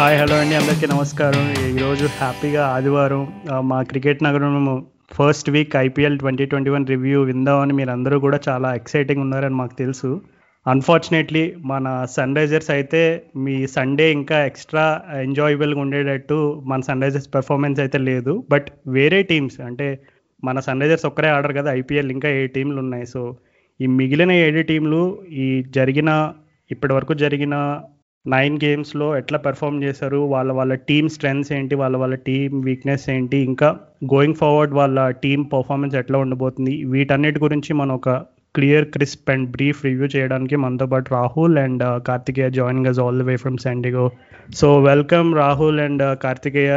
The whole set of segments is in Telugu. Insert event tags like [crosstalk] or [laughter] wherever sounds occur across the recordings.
హాయ్ హలో అండి. అందరికీ నమస్కారం. ఈరోజు హ్యాపీగా ఆదివారం మా క్రికెట్ నగరం first week IPL twenty twenty one review విందామని మీరు అందరూ కూడా చాలా ఎక్సైటింగ్ ఉన్నారని మాకు తెలుసు. అన్ఫార్చునేట్లీ మన సన్ రైజర్స్ అయితే మీ సండే ఇంకా ఎక్స్ట్రా ఎంజాయబుల్గా ఉండేటట్టు మన సన్ రైజర్స్ పెర్ఫార్మెన్స్ అయితే లేదు. బట్ వేరే టీమ్స్ అంటే మన సన్ రైజర్స్ ఒక్కరే ఆడరు కదా ఐపీఎల్ ఇంకా ఏ టీంలు ఉన్నాయి? సో ఈ మిగిలిన ఏడు టీంలు ఈ జరిగిన ఇప్పటి వరకు జరిగిన నైన్ గేమ్స్లో ఎట్లా పెర్ఫామ్ చేశారు? వాళ్ళ వాళ్ళ టీమ్ స్ట్రెంగ్స్ ఏంటి? వాళ్ళ వాళ్ళ టీమ్ వీక్నెస్ ఏంటి? ఇంకా గోయింగ్ ఫార్వర్డ్ వాళ్ళ టీమ్ పర్ఫార్మెన్స్ ఎట్లా ఉండబోతుంది? వీటన్నిటి గురించి మనం ఒక clear crisp and brief review చేయడానికి మనతో పాటు Rahul and uh, Karthikeya joining us all the way from San Diego so welcome Rahul and uh, Karthikeya.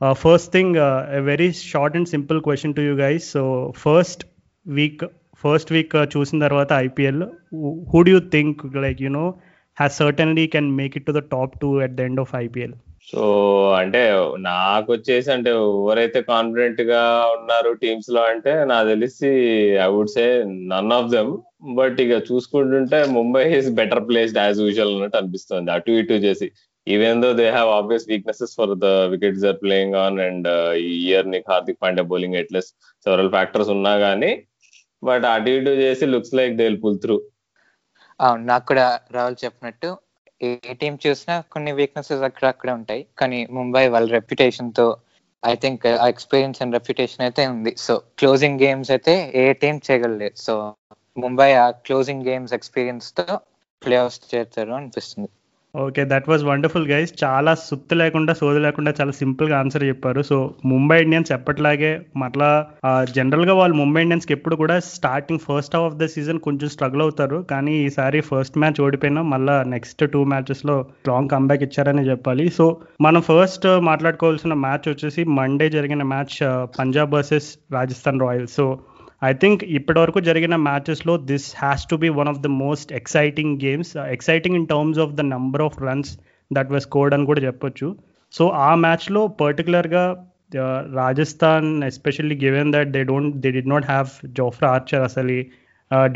First thing a very short and simple question to you guys so first week first week చూసిన తర్వాత IPL who do you think like you know has certainly can make it to the top two at the end of IPL so అంటే నాకు వచ్చేసి అంటే ఎవరైతే కాన్ఫిడెంట్గా ఉన్నారు టీమ్స్లో అంటే నాకు తెలిసి I would say none of them but ఇక చూసుకుంటుంటే Mumbai is better placed as usual అన్నట్టు అనిపిస్తుంది. అటు ఇటు చేసి. Even though they have obvious weaknesses for the wickets are playing on and ఈ ఇయర్ నీకు Hardik Pandya bowling at least several factors ఉన్నా గానీ. బట్ అటు ఇటు చేసి looks like they pull through అవును నాకు కూడా రాహుల్ చెప్పినట్టు ఏ టీం చూసినా కొన్ని వీక్నెసెస్ అక్కడ అక్కడ ఉంటాయి. కానీ ముంబై వాళ్ళ రెప్యుటేషన్తో ఐ థింక్ ఆ ఎక్స్పీరియన్స్ అండ్ రెప్యుటేషన్ అయితే ఉంది. సో క్లోజింగ్ గేమ్స్ అయితే ఏ టీం చేయగలలేదు. సో ముంబై ఆ క్లోజింగ్ గేమ్స్ ఎక్స్పీరియన్స్తో ప్లే ఆఫ్ చేస్తారు అనిపిస్తుంది. Okay that was wonderful guys చాలా సుత్తు లేకుండా సోది లేకుండా చాలా సింపుల్గా ఆన్సర్ చెప్పారు. సో ముంబై ఇండియన్స్ ఎప్పటిలాగే మరలా జనరల్గా వాళ్ళు ముంబై ఇండియన్స్కి ఎప్పుడు కూడా starting first half of the season కొంచెం స్ట్రగుల్ అవుతారు. కానీ ఈసారి ఫస్ట్ మ్యాచ్ ఓడిపోయినా మళ్ళీ నెక్స్ట్ టూ మ్యాచెస్లో స్ట్రాంగ్ కంబ్యాక్ ఇచ్చారని చెప్పాలి. సో మనం ఫస్ట్ మాట్లాడుకోవాల్సిన మ్యాచ్ వచ్చేసి మండే జరిగిన match Punjab versus Rajasthan Royals so I think ఇప్పటివరకు జరిగిన మ్యాచెస్లో this has to be one of the most exciting games exciting in terms of the number of runs that was scored అని కూడా చెప్పొచ్చు. సో ఆ మ్యాచ్లో పర్టికులర్గా Rajasthan especially given that they don't they did not have Jofra Archer అసలు.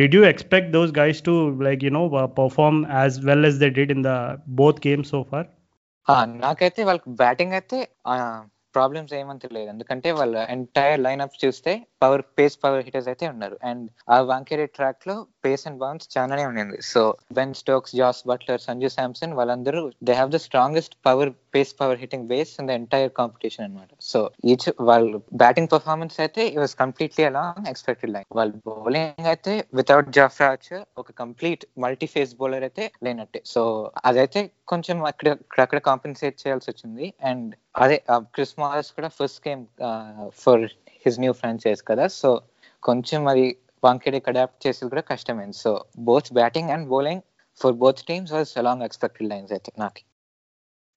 Did you expect those guys to like you know perform as well as they did in the both games so far నాకైతే వాళ్ళకి బ్యాటింగ్ అయితే ప్రాబ్లమ్స్ ఏమంత లేదు. ఎందుకంటే వాళ్ళ ఎంటైర్ లైన్ అప్ చూస్తే పవర్ పేస్ పవర్ హిటర్స్ అయితే ఉన్నారు. అండ్ ఆ వాంకేరే ట్రాక్లో పేస్ అండ్ బౌన్స్ చాలానే ఉండింది. So Ben Stokes Jos Buttler Sanju Samson వాళ్ళందరూ they have the strongest power pace power hitting base in the entire competition అనమాట సో ఈచ్ వాళ్ళు బ్యాటింగ్ పర్ఫార్మెన్స్ అయితే it was completely along expected line వాళ్ళు బౌలింగ్ అయితే వితౌట్ జాఫ్రా ఆర్చర్ ఒక కంప్లీట్ మల్టీ ఫేస్ బౌలర్ అయితే లేనట్టే. సో అదైతే కొంచెం అక్కడ అక్కడ కాంపెన్సేట్ చేయాల్సి వచ్చింది. అండ్ అదే క్రిస్ మారస్ కూడా first game for his new franchise కదా. సో కొంచెం అది వాంకేడికి అడాప్ట్ చేసేది కూడా కష్టమైంది so both batting and bowling for both teams was along expected lines అయితే నాకు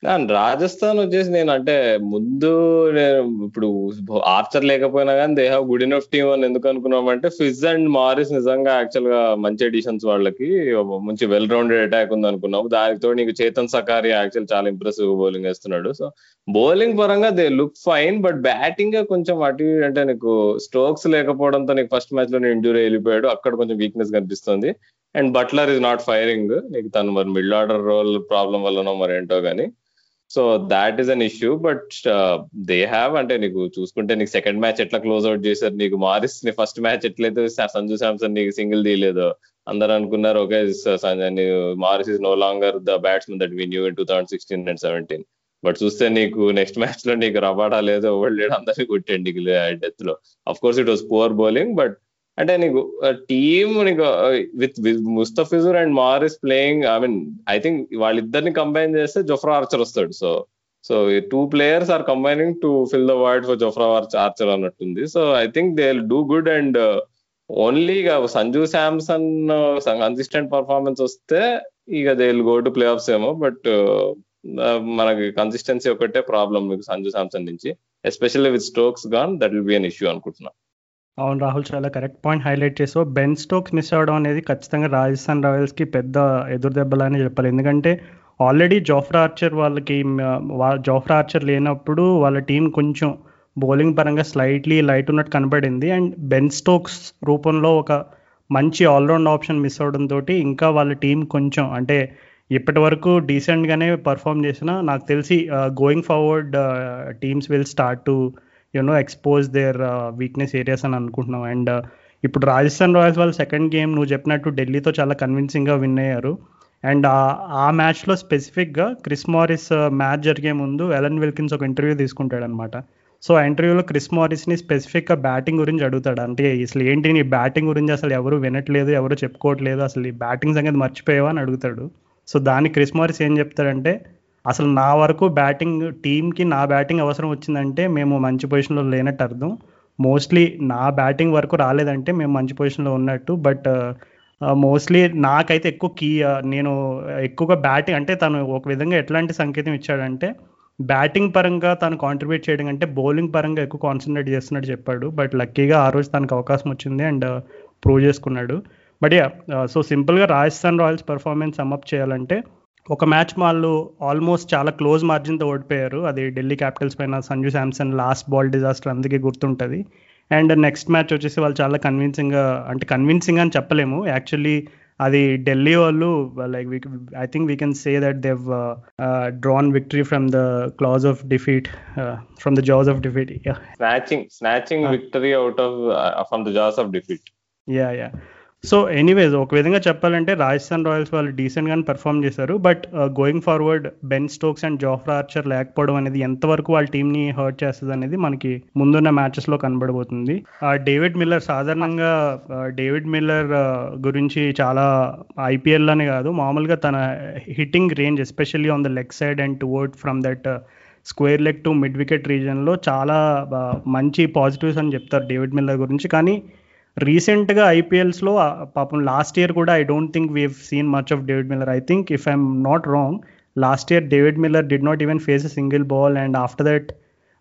రాజస్థాన్ వచ్చేసి నేను అంటే ముందు నేను ఇప్పుడు ఆర్చర్ లేకపోయినా కానీ they have good enough team అని ఎందుకు అనుకున్నామంటే ఫిజ్ అండ్ మారిస్ నిజంగా యాక్చువల్గా మంచి ఎడిషన్స్ వాళ్ళకి మంచి వెల్ రౌండెడ్ అటాక్ ఉంది అనుకున్నాము. దానితో నీకు చేతన్ సకారి యాక్చువల్ చాలా ఇంప్రెసివ్ బౌలింగ్ వేస్తున్నాడు. సో బౌలింగ్ పరంగా they look fine but batting కొంచెం అటు అంటే నీకు స్ట్రోక్స్ లేకపోవడంతో నీకు ఫస్ట్ మ్యాచ్లో ఇంజూరీ వెళ్ళిపోయాడు. అక్కడ కొంచెం వీక్నెస్ కనిపిస్తుంది. And Buttler is not firing నీకు తను మరి మిడిల్ ఆర్డర్ రోల్ ప్రాబ్లం వల్లనో మరి ఏంటో కానీ so that is an issue but they have అంటే నీకు చూసుకుంటే నీకు సెకండ్ మ్యాచ్ ఎట్లా క్లోజ్ అవుట్ చేశారు? నీకు మారిస్ నీ ఫస్ట్ మ్యాచ్ ఎట్లయితే సంజు శాంసన్ నీకు సింగిల్ తీయలేదు. అందరు అనుకున్నారు okay Morris is no longer the batsman that we knew in two thousand sixteen and seventeen but చూస్తే నీకు నెక్స్ట్ మ్యాచ్లో నీకు రబాడా లేదు ఎవరు లేడు అందరినీ కొట్టండి డెత్లో. Of course it was poor bowling but అంటే నీకు టీమ్ నీకు with Mustafizur and Morris playing I mean I think వాళ్ళిద్దరిని కంబైన్ చేస్తే జొఫ్రా ఆర్చర్ వస్తాడు. So so two players are combining to fill the void for Jofra Archer అన్నట్టుంది. So I think they do good and only ఇక సంజు శాంసన్ కన్సిస్టెంట్ పర్ఫార్మెన్స్ వస్తే ఇక they will go to play offs ఏమో బట్ మనకి కన్సిస్టెన్సీ ఒకటే ప్రాబ్లం మీకు సంజు శాంసన్ నుంచి. Especially with Stokes gone that will be an issue అనుకుంటున్నా. అవును రాహుల్ చాలా కరెక్ట్ పాయింట్ హైలైట్ చేసావు. బెన్ స్టోక్స్ మిస్ అవ్వడం అనేది ఖచ్చితంగా రాజస్థాన్ రాయల్స్కి పెద్ద ఎదురు దెబ్బలని చెప్పాలి. ఎందుకంటే ఆల్రెడీ జోఫ్రా ఆర్చర్ వాళ్ళకి జోఫ్రా ఆర్చర్ లేనప్పుడు వాళ్ళ టీం కొంచెం బౌలింగ్ పరంగా స్లైట్లీ లైట్ ఉన్నట్టు కనబడింది. అండ్ బెన్ స్టోక్స్ రూపంలో ఒక మంచి ఆల్రౌండ్ ఆప్షన్ మిస్ అవడంతో ఇంకా వాళ్ళ టీం కొంచెం అంటే ఇప్పటి వరకు డీసెంట్గానే పర్ఫామ్ చేసిన నాకు తెలిసి going forward teams will start to you know expose their weakness areas అని అనుకుంటున్నాం. అండ్ uh, ఇప్పుడు రాజస్థాన్ రాయల్స్ వాళ్ళ సెకండ్ గేమ్ నువ్వు చెప్పినట్టు ఢిల్లీతో చాలా కన్విన్సింగ్గా విన్ అయ్యారు. అండ్ uh, ఆ మ్యాచ్లో స్పెసిఫిక్గా క్రిస్ మారిస్ మ్యాచ్ జరిగే ముందు ఎలన్ విల్కిన్స్ ఒక ఇంటర్వ్యూ తీసుకుంటాడు అనమాట సో ఆ ఇంటర్వ్యూలో క్రిస్ మారిస్ని స్పెసిఫిక్గా బ్యాటింగ్ గురించి అడుగుతాడు. అంటే అసలు ఏంటి నీ బ్యాటింగ్ గురించి అసలు ఎవరు వినట్లేదు ఎవరు చెప్పుకోవట్లేదు అసలు ఈ బ్యాటింగ్ సంగతి మర్చిపోయావా అని అడుగుతాడు. సో దానికి క్రిస్ మారిస్ ఏం చెప్తాడంటే అసలు నా వరకు బ్యాటింగ్ టీంకి నా బ్యాటింగ్ అవసరం వచ్చిందంటే మేము మంచి పొజిషన్లో లేనట్టు అర్థం. మోస్ట్లీ నా బ్యాటింగ్ వరకు రాలేదంటే మేము మంచి పొజిషన్లో ఉన్నట్టు. బట్ మోస్ట్లీ నాకైతే ఎక్కువ కీ నేను ఎక్కువగా బ్యాటింగ్ అంటే తను ఒక విధంగా ఎట్లాంటి సంకేతం ఇచ్చాడంటే బ్యాటింగ్ పరంగా తను కాంట్రిబ్యూట్ చేయడం అంటే బౌలింగ్ పరంగా ఎక్కువ కాన్సన్ట్రేట్ చేస్తున్నట్టు చెప్పాడు. బట్ లక్కీగా ఆ రోజు తనకు అవకాశం వచ్చింది అండ్ ప్రూవ్ చేసుకున్నాడు. బట్ యా సో సింపుల్గా రాజస్థాన్ రాయల్స్ పర్ఫార్మెన్స్ సమ్అప్ చేయాలంటే ఒక మ్యాచ్ వాళ్ళు ఆల్మోస్ట్ చాలా క్లోజ్ మార్జిన్తో ఓడిపోయారు. అది ఢిల్లీ క్యాపిటల్స్ పైన Sanju Samson last ball disaster అందుకే గుర్తుంటుంది. అండ్ నెక్స్ట్ మ్యాచ్ వచ్చేసి వాళ్ళు చాలా కన్విన్సింగ్గా అంటే కన్విన్సింగ్ అని చెప్పలేము. యాక్చువల్లీ అది ఢిల్లీ వాళ్ళు like I think we can say that they've drawn victory from the claws of defeat from the jaws of defeat snatching snatching victory out of from the jaws of defeat yeah yeah so anyways ఒక విధంగా చెప్పాలంటే రాజస్థాన్ రాయల్స్ వాళ్ళు డీసెంట్గానే పర్ఫామ్ చేశారు. But going forward Ben Stokes and Jofra Archer లేకపోవడం అనేది ఎంతవరకు వాళ్ళ టీంని హర్ట్ చేస్తుంది అనేది మనకి ముందున్న మ్యాచెస్లో కనబడబోతుంది. డేవిడ్ మిల్లర్ సాధారణంగా డేవిడ్ మిల్లర్ గురించి చాలా ఐపీఎల్లోనే కాదు మామూలుగా తన hitting range especially on the leg side and toward from that square leg to mid wicket రీజన్లో చాలా మంచి పాజిటివ్స్ అని చెప్తారు డేవిడ్ మిల్లర్ గురించి. కానీ రీసెంట్గా ఐపీఎల్స్లో పాపం లాస్ట్ ఇయర్ కూడా I don't think we seen much of David Miller I think if I'm not wrong last year David Miller did not even face a single ball and after that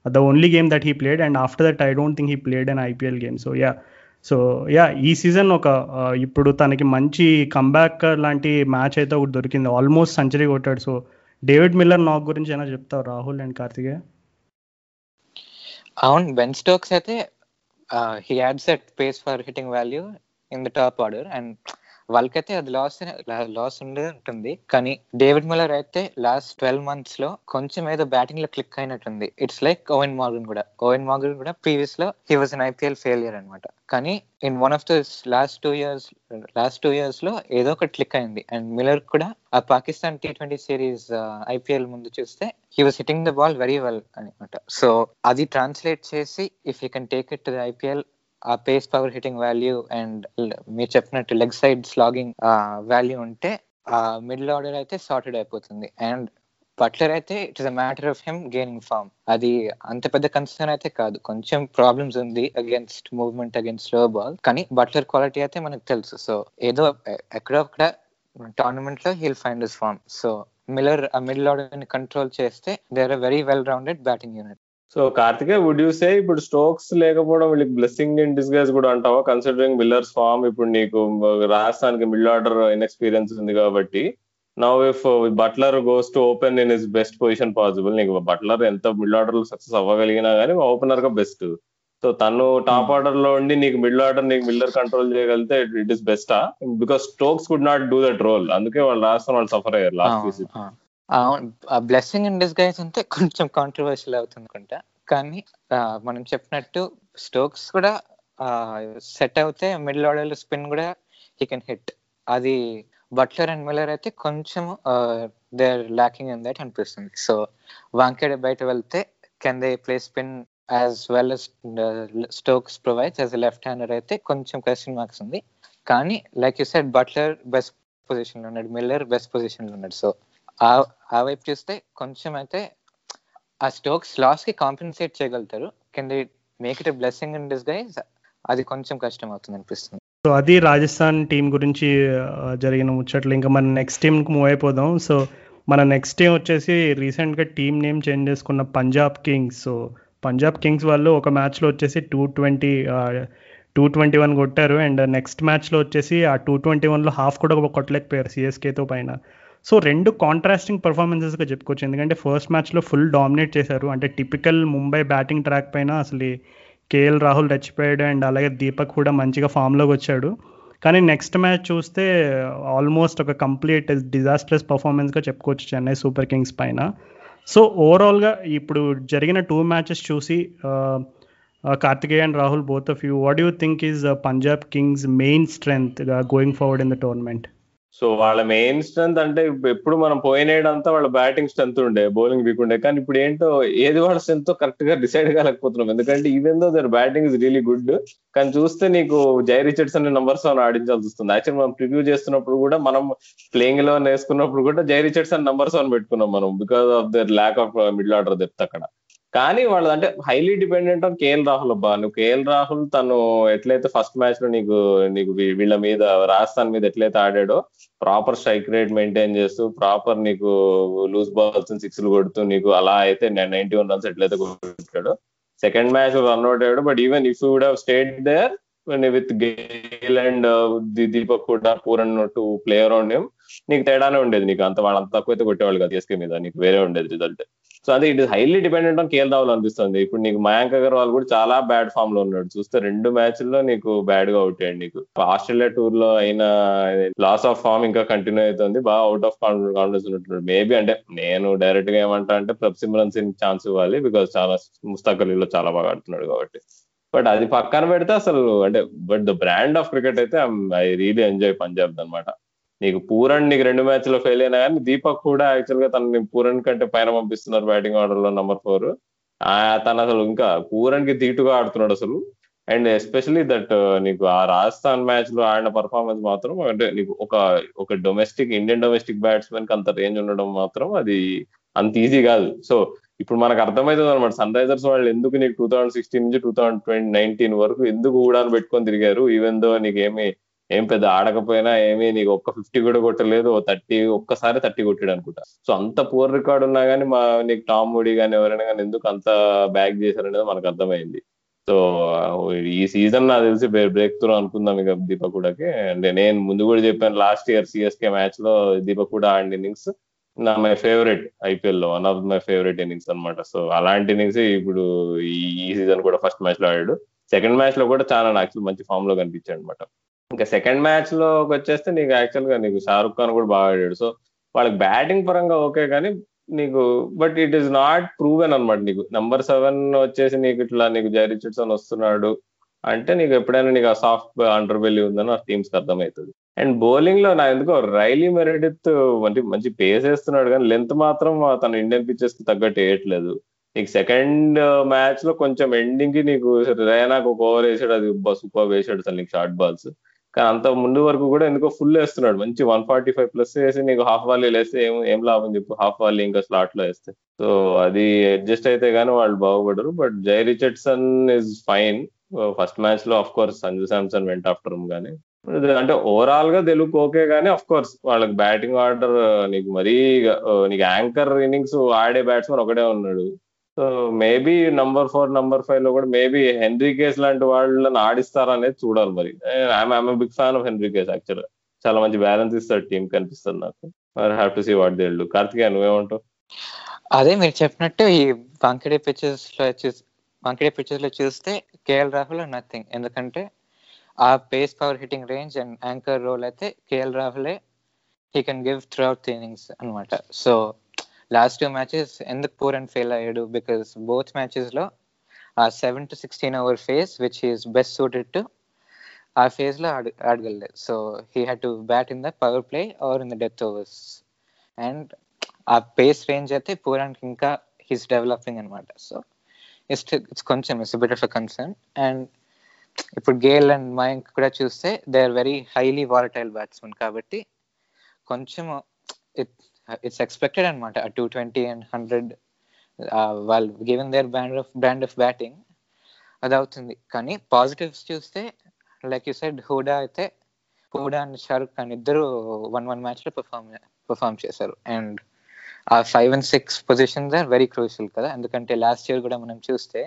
the only game that he played and after that I don't think he played an IPL game so yeah so yeah ఈ సీజన్ ఒక ఇప్పుడు తనకి మంచి కంబ్యాక్ లాంటి మ్యాచ్ అయితే ఒకటి దొరికింది. ఆల్మోస్ట్ సెంచరీ కొట్టాడు. సో డేవిడ్ మిల్లర్ నాకు గురించి ఏమైనా చెప్తావు? రాహుల్ అండ్ కార్తికేయ? అవును బెన్ స్టోక్స్ అయితే uh, he adds that pace for hitting value in the top order, and వాళ్ళకైతే అది లాస్ లాస్ ఉండే ఉంటుంది కానీ డేవిడ్ మిల్లర్ అయితే లాస్ట్ ట్వెల్వ్ మంత్స్లో కొంచెం ఏదో బ్యాటింగ్లో క్లిక్ అయినట్టుంది. ఇట్స్ లైక్ ఓవెన్ మార్గన్ కూడా. ఓవెన్ మార్గన్ కూడా ప్రీవియస్లో he was an IPL failure అనమాట కానీ in one of the last two years last two ఇయర్స్లో ఏదో ఒకటి క్లిక్ అయింది. అండ్ మిల్లర్ కూడా ఆ Pakistan T twenty series IPL ముందు చూస్తే he was hitting the ball very well అనమాట సో అది ట్రాన్స్లేట్ చేసి if you can take it to the IPL ఆ pace power hitting value and మీరు చెప్పినట్టు లెగ్ సైడ్ స్లాగింగ్ వాల్యూ ఉంటే ఆ మిడిల్ ఆర్డర్ అయితే సార్టెడ్ అయిపోతుంది. అండ్ బట్లర్ అయితే it is a matter of him gaining form అది అంత పెద్ద కన్సర్న్ అయితే కాదు. కొంచెం ప్రాబ్లమ్స్ ఉంది against movement against slow ball కానీ బట్లర్ క్వాలిటీ అయితే మనకు తెలుసు. సో ఏదో ఎక్కడో అక్కడ టోర్నమెంట్లో he'll find his form so Miller ఆ మిడిల్ ఆర్డర్ని కంట్రోల్ చేస్తే they are very well rounded batting unit so Karthikeya would you say ఇప్పుడు స్టోక్స్ లేకపోవడం వీళ్ళకి బ్లెస్సింగ్ ఇన్ డిస్గైజ్ కూడా అంటావా? కన్సిడరింగ్ మిల్లర్స్ ఫామ్ ఇప్పుడు నీకు రాజస్థాన్కి మిడిల్ ఆర్డర్ ఇన్ఎక్స్పీరియన్స్ ఉంది కాబట్టి now if Buttler goes to open in his best position possible నీకు బట్లర్ ఎంత మిడిల్ ఆర్డర్ సక్సెస్ అవ్వగలిగినా కానీ ఓపెనర్గా బెస్ట్ సో తను టాప్ ఆర్డర్లో ఉండి నీకు మిడిల్ ఆర్డర్ నీకు మిల్లర్ కంట్రోల్ చేయగలిగితే it is బెస్టా because Stokes could not do that role అందుకే వాళ్ళు రాస్తాం వాళ్ళు సఫర్ అయ్యారు లాస్ట్ బ్లెస్సింగ్ ఇన్ డిస్గైజ్ అంటే కొంచెం కాంట్రవర్షియల్ అవుతుంది అనుకుంటా. కానీ మనం చెప్పినట్టు స్టోక్స్ కూడా సెట్ అవుతే మిడిల్ ఆర్డర్ స్పిన్ కూడా హీ కెన్ హిట్. అది బట్లర్ అండ్ మిల్లర్ అయితే కొంచెం they are lacking in that అనిపిస్తుంది. సో వాంకేడే బయట వెళ్తే can they play spin as well as Stokes provides as left hander అయితే కొంచెం క్వశ్చన్ మార్క్స్ ఉంది. కానీ like you said Buttler best పొజిషన్లో ఉన్నాడు మిల్లర్ బెస్ట్ పొజిషన్లో ఉన్నాడు. సో ఆ వైపు చూస్తే కొంచెం అయితే ఆ స్టోక్స్ లాస్కి కాంపెన్సేట్ చేయగలుగుతారు. Can they make it blessing in disguise అది కొంచెం కష్టం అవుతుంది అనిపిస్తుంది. సో అది రాజస్థాన్ టీం గురించి జరిగిన ముచ్చట్లు. ఇంకా మన నెక్స్ట్ టీంకి మూవ్ అయిపోదాం. సో మన నెక్స్ట్ టీం వచ్చేసి రీసెంట్గా టీం నేమ్ చేంజ్ చేసుకున్న Punjab Kings. So Punjab Kings వాళ్ళు ఒక మ్యాచ్లో వచ్చేసి two twenty two twenty one కొట్టారు. అండ్ నెక్స్ట్ మ్యాచ్లో వచ్చేసి ఆ టూ ట్వంటీ వన్లో హాఫ్ కూడా కొట్టలేకపోయారు. సిఎస్కేతో పైన. సో రెండు కాంట్రాస్టింగ్ పర్ఫార్మెన్సెస్గా చెప్పుకోవచ్చు. ఎందుకంటే ఫస్ట్ మ్యాచ్లో ఫుల్ డామినేట్ చేశారు. అంటే టిపికల్ ముంబై బ్యాటింగ్ ట్రాక్ పైన అసలు కేఎల్ రాహుల్ రెచ్చిపోయాడు అండ్ అలాగే దీపక్ కూడా మంచిగా ఫామ్లోకి వచ్చాడు. కానీ నెక్స్ట్ మ్యాచ్ చూస్తే ఆల్మోస్ట్ ఒక కంప్లీట్ డిజాస్ట్రస్ పర్ఫార్మెన్స్గా చెప్పుకోవచ్చు చెన్నై సూపర్ కింగ్స్ పైన. సో ఓవరాల్గా ఇప్పుడు జరిగిన టూ మ్యాచెస్ చూసి Karthikeya and Rahul both of you what you think is Punjab Kings main strength going forward in the tournament so వాళ్ళ మెయిన్ స్ట్రెంత్ అంటే ఎప్పుడు మనం పోయినేడంతా వాళ్ళ బ్యాటింగ్ స్ట్రెంత్ ఉండే బౌలింగ్ వీక్ ఉండే. కానీ ఇప్పుడు ఏంటో ఏది వాళ్ళ స్ట్రెంత్ కరెక్ట్గా డిసైడ్ కాలేకపోతున్నాం. ఎందుకంటే even though their batting is really good కానీ చూస్తే నీకు జై రిచర్డ్స్ అనే నంబర్స్ అని ఆడించాల్సి వస్తుంది. యాక్చువల్ మనం ప్రివ్యూ చేస్తున్నప్పుడు కూడా మనం ప్లేయింగ్లో వేసుకున్నప్పుడు కూడా జై రిచర్డ్సన్ నంబర్స్ అని పెట్టుకున్నాం మనం because of their lack of middle order depth అక్కడ. కానీ వాళ్ళు అంటే highly dependent on KL Rahul అబ్బా. నువ్వు కేఎల్ రాహుల్ తను ఎట్లయితే ఫస్ట్ మ్యాచ్లో నీకు నీకు వీళ్ళ మీద రాజస్థాన్ మీద ఎట్లయితే ఆడాడో ప్రాపర్ స్ట్రైక్ రేట్ మెయింటైన్ చేస్తూ ప్రాపర్ నీకు లూజ్ బాల్స్ సిక్స్ కొడుతూ నీకు అలా అయితే నైన్టీ వన్ రన్స్ ఎట్లయితే కొట్టాడు సెకండ్ మ్యాచ్ రన్ అవుట్ అయ్యాడు. But even if would have stayed there with Gayle and Deepak కూడా పూరన్ టు ప్లేయర్ అరౌండ్ నీకు తేడానే ఉండేది. నీకు అంత వాళ్ళంత తక్కువ అయితే కొట్టేవాళ్ళు కదా ఎస్కే మీద. నీకు వేరే ఉండేది రిజల్ట్ సో అదే it is highly dependent on KL Rahul అనిపిస్తుంది. ఇప్పుడు నీకు మయాంక్ అగర్వాల్ కూడా చాలా బ్యాడ్ ఫామ్లో ఉన్నాడు. చూస్తే రెండు మ్యాచ్ల్లో నీకు బ్యాడ్గా అవుట్ అయ్యాడు నీకు. ఆస్ట్రేలియా టూర్లో అయిన లాస్ ఆఫ్ ఫామ్ ఇంకా కంటిన్యూ అవుతుంది. బాగా అవుట్ ఆఫ్ కాన్ఫిడెన్స్ ఉంటున్నాడు మేబీ అంటే నేను డైరెక్ట్గా ఏమంటా అంటే ప్రబ్ సింగ్ ఛాన్స్ ఇవ్వాలి బికాస్ చాలా ముస్తాక్ అలీలో చాలా బాగా ఆడుతున్నాడు కాబట్టి. బట్ అది పక్కన పెడితే అసలు అంటే but the brand of cricket అయితే ఐ రియలీ ఎంజాయ్ పంజాబ్ అనమాట నీకు పూరణ్ నీకు రెండు మ్యాచ్లో ఫెయిల్ అయినా కానీ దీపక్ కూడా యాక్చువల్గా తనని పూరణ్ కంటే పైన పంపిస్తున్నారు బ్యాటింగ్ ఆర్డర్లో నంబర్ ఫోర్ తను అసలు ఇంకా పూరణ్కి తీటుగా ఆడుతున్నాడు అసలు. అండ్ ఎస్పెషలీ దట్ నీకు ఆ రాజస్థాన్ మ్యాచ్లో ఆడిన పర్ఫార్మెన్స్ మాత్రం అంటే నీకు ఒక ఒక డొమెస్టిక్ ఇండియన్ డొమెస్టిక్ బ్యాట్స్మెన్కి అంత రేంజ్ ఉండడం మాత్రం అది అంత ఈజీ కాదు. సో ఇప్పుడు మనకు అర్థమవుతుంది అనమాట సన్ రైజర్స్ వాళ్ళు ఎందుకు నీకు టూ థౌసండ్ సిక్స్టీన్ నుంచి టూ థౌసండ్ ట్వంటీ నైన్టీన్ వరకు ఎందుకు కూడా పెట్టుకొని తిరిగారు ఈవెన్ దో నీకు ఏమి ఏం పెద్ద ఆడకపోయినా ఏమీ నీకు ఒక్క ఫిఫ్టీ కూడా కొట్టలేదు థర్టీ ఒక్కసారి థర్టీ కొట్టాడు అనుకుంటా. సో అంత పూర్ రికార్డ్ ఉన్నా కానీ మా నీకు టామ్ మూడీ కానీ ఎవరైనా కానీ ఎందుకు అంత బ్యాక్ చేశారనేది మనకు అర్థమైంది. సో ఈ సీజన్ నాకు తెలిసి బ్రేక్ త్రూ అనుకుందాం ఇక దీపక్ కూడాకి. నేను ముందు కూడా చెప్పాను లాస్ట్ ఇయర్ సిఎస్కే మ్యాచ్లో దీపక్ కూడా ఆడిన ఇన్నింగ్స్ నా మై ఫేవరెట్ ఐపీఎల్లో one of my favourite innings అనమాట సో అలాంటి ఇన్నింగ్స్ ఇప్పుడు ఈ సీజన్ కూడా ఫస్ట్ మ్యాచ్లో ఆడాడు. సెకండ్ మ్యాచ్లో కూడా చాలా యాక్చువల్ మంచి ఫామ్లో కనిపించాడు అనమాట ఇంకా సెకండ్ మ్యాచ్లో వచ్చేస్తే నీకు యాక్చువల్గా నీకు షారుఖ్ ఖాన్ కూడా బాగా ఆడాడు. సో వాళ్ళకి బ్యాటింగ్ పరంగా ఓకే కానీ నీకు but it is not proven అనమాట నీకు. నంబర్ సెవెన్ వచ్చేసి నీకు ఇట్లా నీకు జై రిచర్డ్సన్ వస్తున్నాడు అంటే నీకు ఎప్పుడైనా నీకు ఆ సాఫ్ట్ అండర్ బెల్లి ఉందని ఆ టీమ్స్కి అర్థమవుతుంది. అండ్ బౌలింగ్లో నా ఎందుకో రైలీ మెరిడిత్ అంటే మంచి పేస్ వేస్తున్నాడు కానీ లెంత్ మాత్రం తన ఇండియన్ పిక్చర్స్కి తగ్గట్టు వేయట్లేదు. నీకు సెకండ్ మ్యాచ్లో కొంచెం ఎండింగ్కి నీకు రైనాకు ఒక ఓవర్ వేసాడు అది సూపర్ వేసాడు అసలు నీకు షార్ట్ బాల్స్ కానీ అంత ముందు వరకు కూడా ఎందుకో ఫుల్ వేస్తున్నాడు. మంచి వన్ ఫార్టీ ఫైవ్ ప్లస్ వేసి నీకు హాఫ్ వాలీ వేస్తే ఏం ఏం లాభం చెప్పు. హాఫ్ వాలీ ఇంకా స్లాట్లో వేస్తే. సో అది అడ్జస్ట్ అయితే గానీ వాళ్ళు బాగుపడరు. But Jhye Richardson is fine first మ్యాచ్లో ఆఫ్ కోర్స్ సంజు శాంసన్ వెంట ఆఫ్టర్ కానీ అంటే ఓవరాల్గా తెలుగు ఓకే కానీ ఆఫ్ కోర్స్ వాళ్ళకి బ్యాటింగ్ ఆర్డర్ నీకు మరీ uh, నీకు యాంకర్ ఇన్నింగ్స్ ఆడే బ్యాట్స్మెన్ ఒకటే ఉన్నాడు. So maybe number four number ఫైవ్లో కూడా మేబీ హెన్రీ కేస్ లాంటి వాళ్ళని ఆడిస్తారా అనేది చూడాలి మరి. I'm big fan of Henriques actual చాలా మంచి బ్యాలెన్స్ ఇస్తాడు టీం కనిపిస్తుంది నాకు. మరి have to see what they'll Karthikeya నువ్వేమంటావు? అదే మీరు చెప్పినట్టు ఈ వాంకడే పిక్చర్స్లో వాంకడే పిక్చర్స్లో చూస్తే కేఎల్ రాహుల్ నథింగ్ ఎందుకంటే ఆ pace power hitting range and anchor role అయితే KL రాహులే he can give through out the innings అనమాట సో లాస్ట్ టూ మ్యాచెస్ ఎందుకు పూర్ అండ్ ఫెయిల్ అయ్యాడు? బికాస్ బోత్ మ్యాచెస్లో ఆ seven to sixteen over phase which is best suited to ఆ ఫేజ్లో ఆడ ఆడగలలేదు so he had to bat in the power play or in the death overs and ఆ పేస్ రేంజ్ అయితే పూరానికి ఇంకా హీస్ డెవలపింగ్ అనమాట సో ఇట్స్ ఇట్స్ కొంచెం it's bit of a concern and ఇప్పుడు గేల్ అండ్ మయంక్ కూడా చూస్తే they are very highly volatile batsmen కాబట్టి కొంచెం ఇట్ ఇట్స్ ఎక్స్పెక్టెడ్ అనమాట టూ ట్వంటీ అండ్ హండ్రెడ్ వాళ్ళు given their brand of brand of batting అది అవుతుంది. కానీ పాజిటివ్స్ చూస్తే లైక్ యూ సైడ్ హూడా అయితే హూడా అండ్ షారుఖ్ ఖాన్ ఇద్దరు వన్ వన్ మ్యాచ్లో పర్ఫామ్ పర్ఫామ్ చేశారు. అండ్ ఆ five and six positions are very crucial కదా. ఎందుకంటే లాస్ట్ ఇయర్ కూడా మనం చూస్తే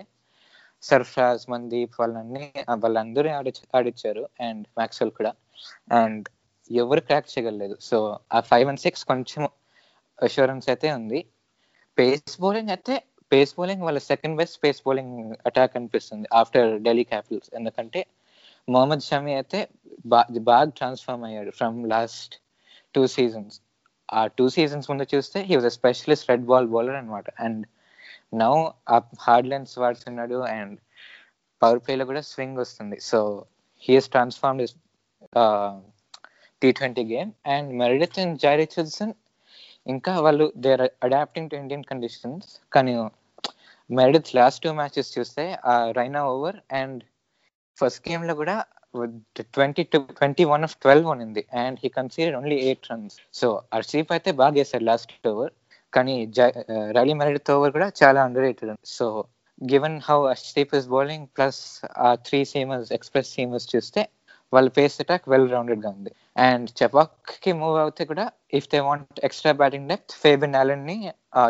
సర్ఫరాజ్ మందీప్ వాళ్ళని వాళ్ళందరూ ఆడి ఆడిచ్చారు. అండ్ మ్యాక్స్వెల్ కూడా. అండ్ ఎవరు క్రాక్ చేయగలలేదు. సో ఆ ఫైవ్ అండ్ సిక్స్ కొంచెం అష్యూరెన్స్ అయితే ఉంది. పేస్ బౌలింగ్ అయితే పేస్ బౌలింగ్ వాళ్ళ second best pace bowling attack అనిపిస్తుంది ఆఫ్టర్ ఢిల్లీ క్యాపిటల్స్ ఎందుకంటే మొహమ్మద్ షమి అయితే బా- బాగా ట్రాన్స్ఫార్మ్ అయ్యాడు ఫ్రమ్ లాస్ట్ టూ సీజన్స్ ఆ టూ సీజన్స్ ముందు చూస్తే he was a specialist red ball bowler అనమాట అండ్ నౌ ఆ హార్డ్ లెన్స్ వాడుతున్నాడు అండ్ పవర్ ప్లేలో కూడా స్వింగ్ వస్తుంది. So he's transformed T twenty game and Meredith and Jhye Richardson ఇంకా వాళ్ళు they are adapting to Indian conditions కానీ మెరిడిత్ లాస్ట్ టూ మ్యాచెస్ చూస్తే రైనా ఓవర్ అండ్ ఫస్ట్ గేమ్లో కూడా twenty two twenty one of twelve ఉంది and he consider only eight runs so Arshdeep అయితే బాగా వేశారు లాస్ట్ ఓవర్ కానీ రైలీ మెరిడిత్ ఓవర్ కూడా చాలా under rated so given how Arshdeep is bowling plus ఆ త్రీ సీమర్స్ ఎక్స్ప్రెస్ సీమర్స్ చూస్తే వాళ్ళ పేస్ అటాక్ వెల్ రౌండెడ్గా ఉంది. అండ్ చెపాక్కి మూవ్ అవుతే కూడా if they want extra batting depth Fabian ఆలన్ని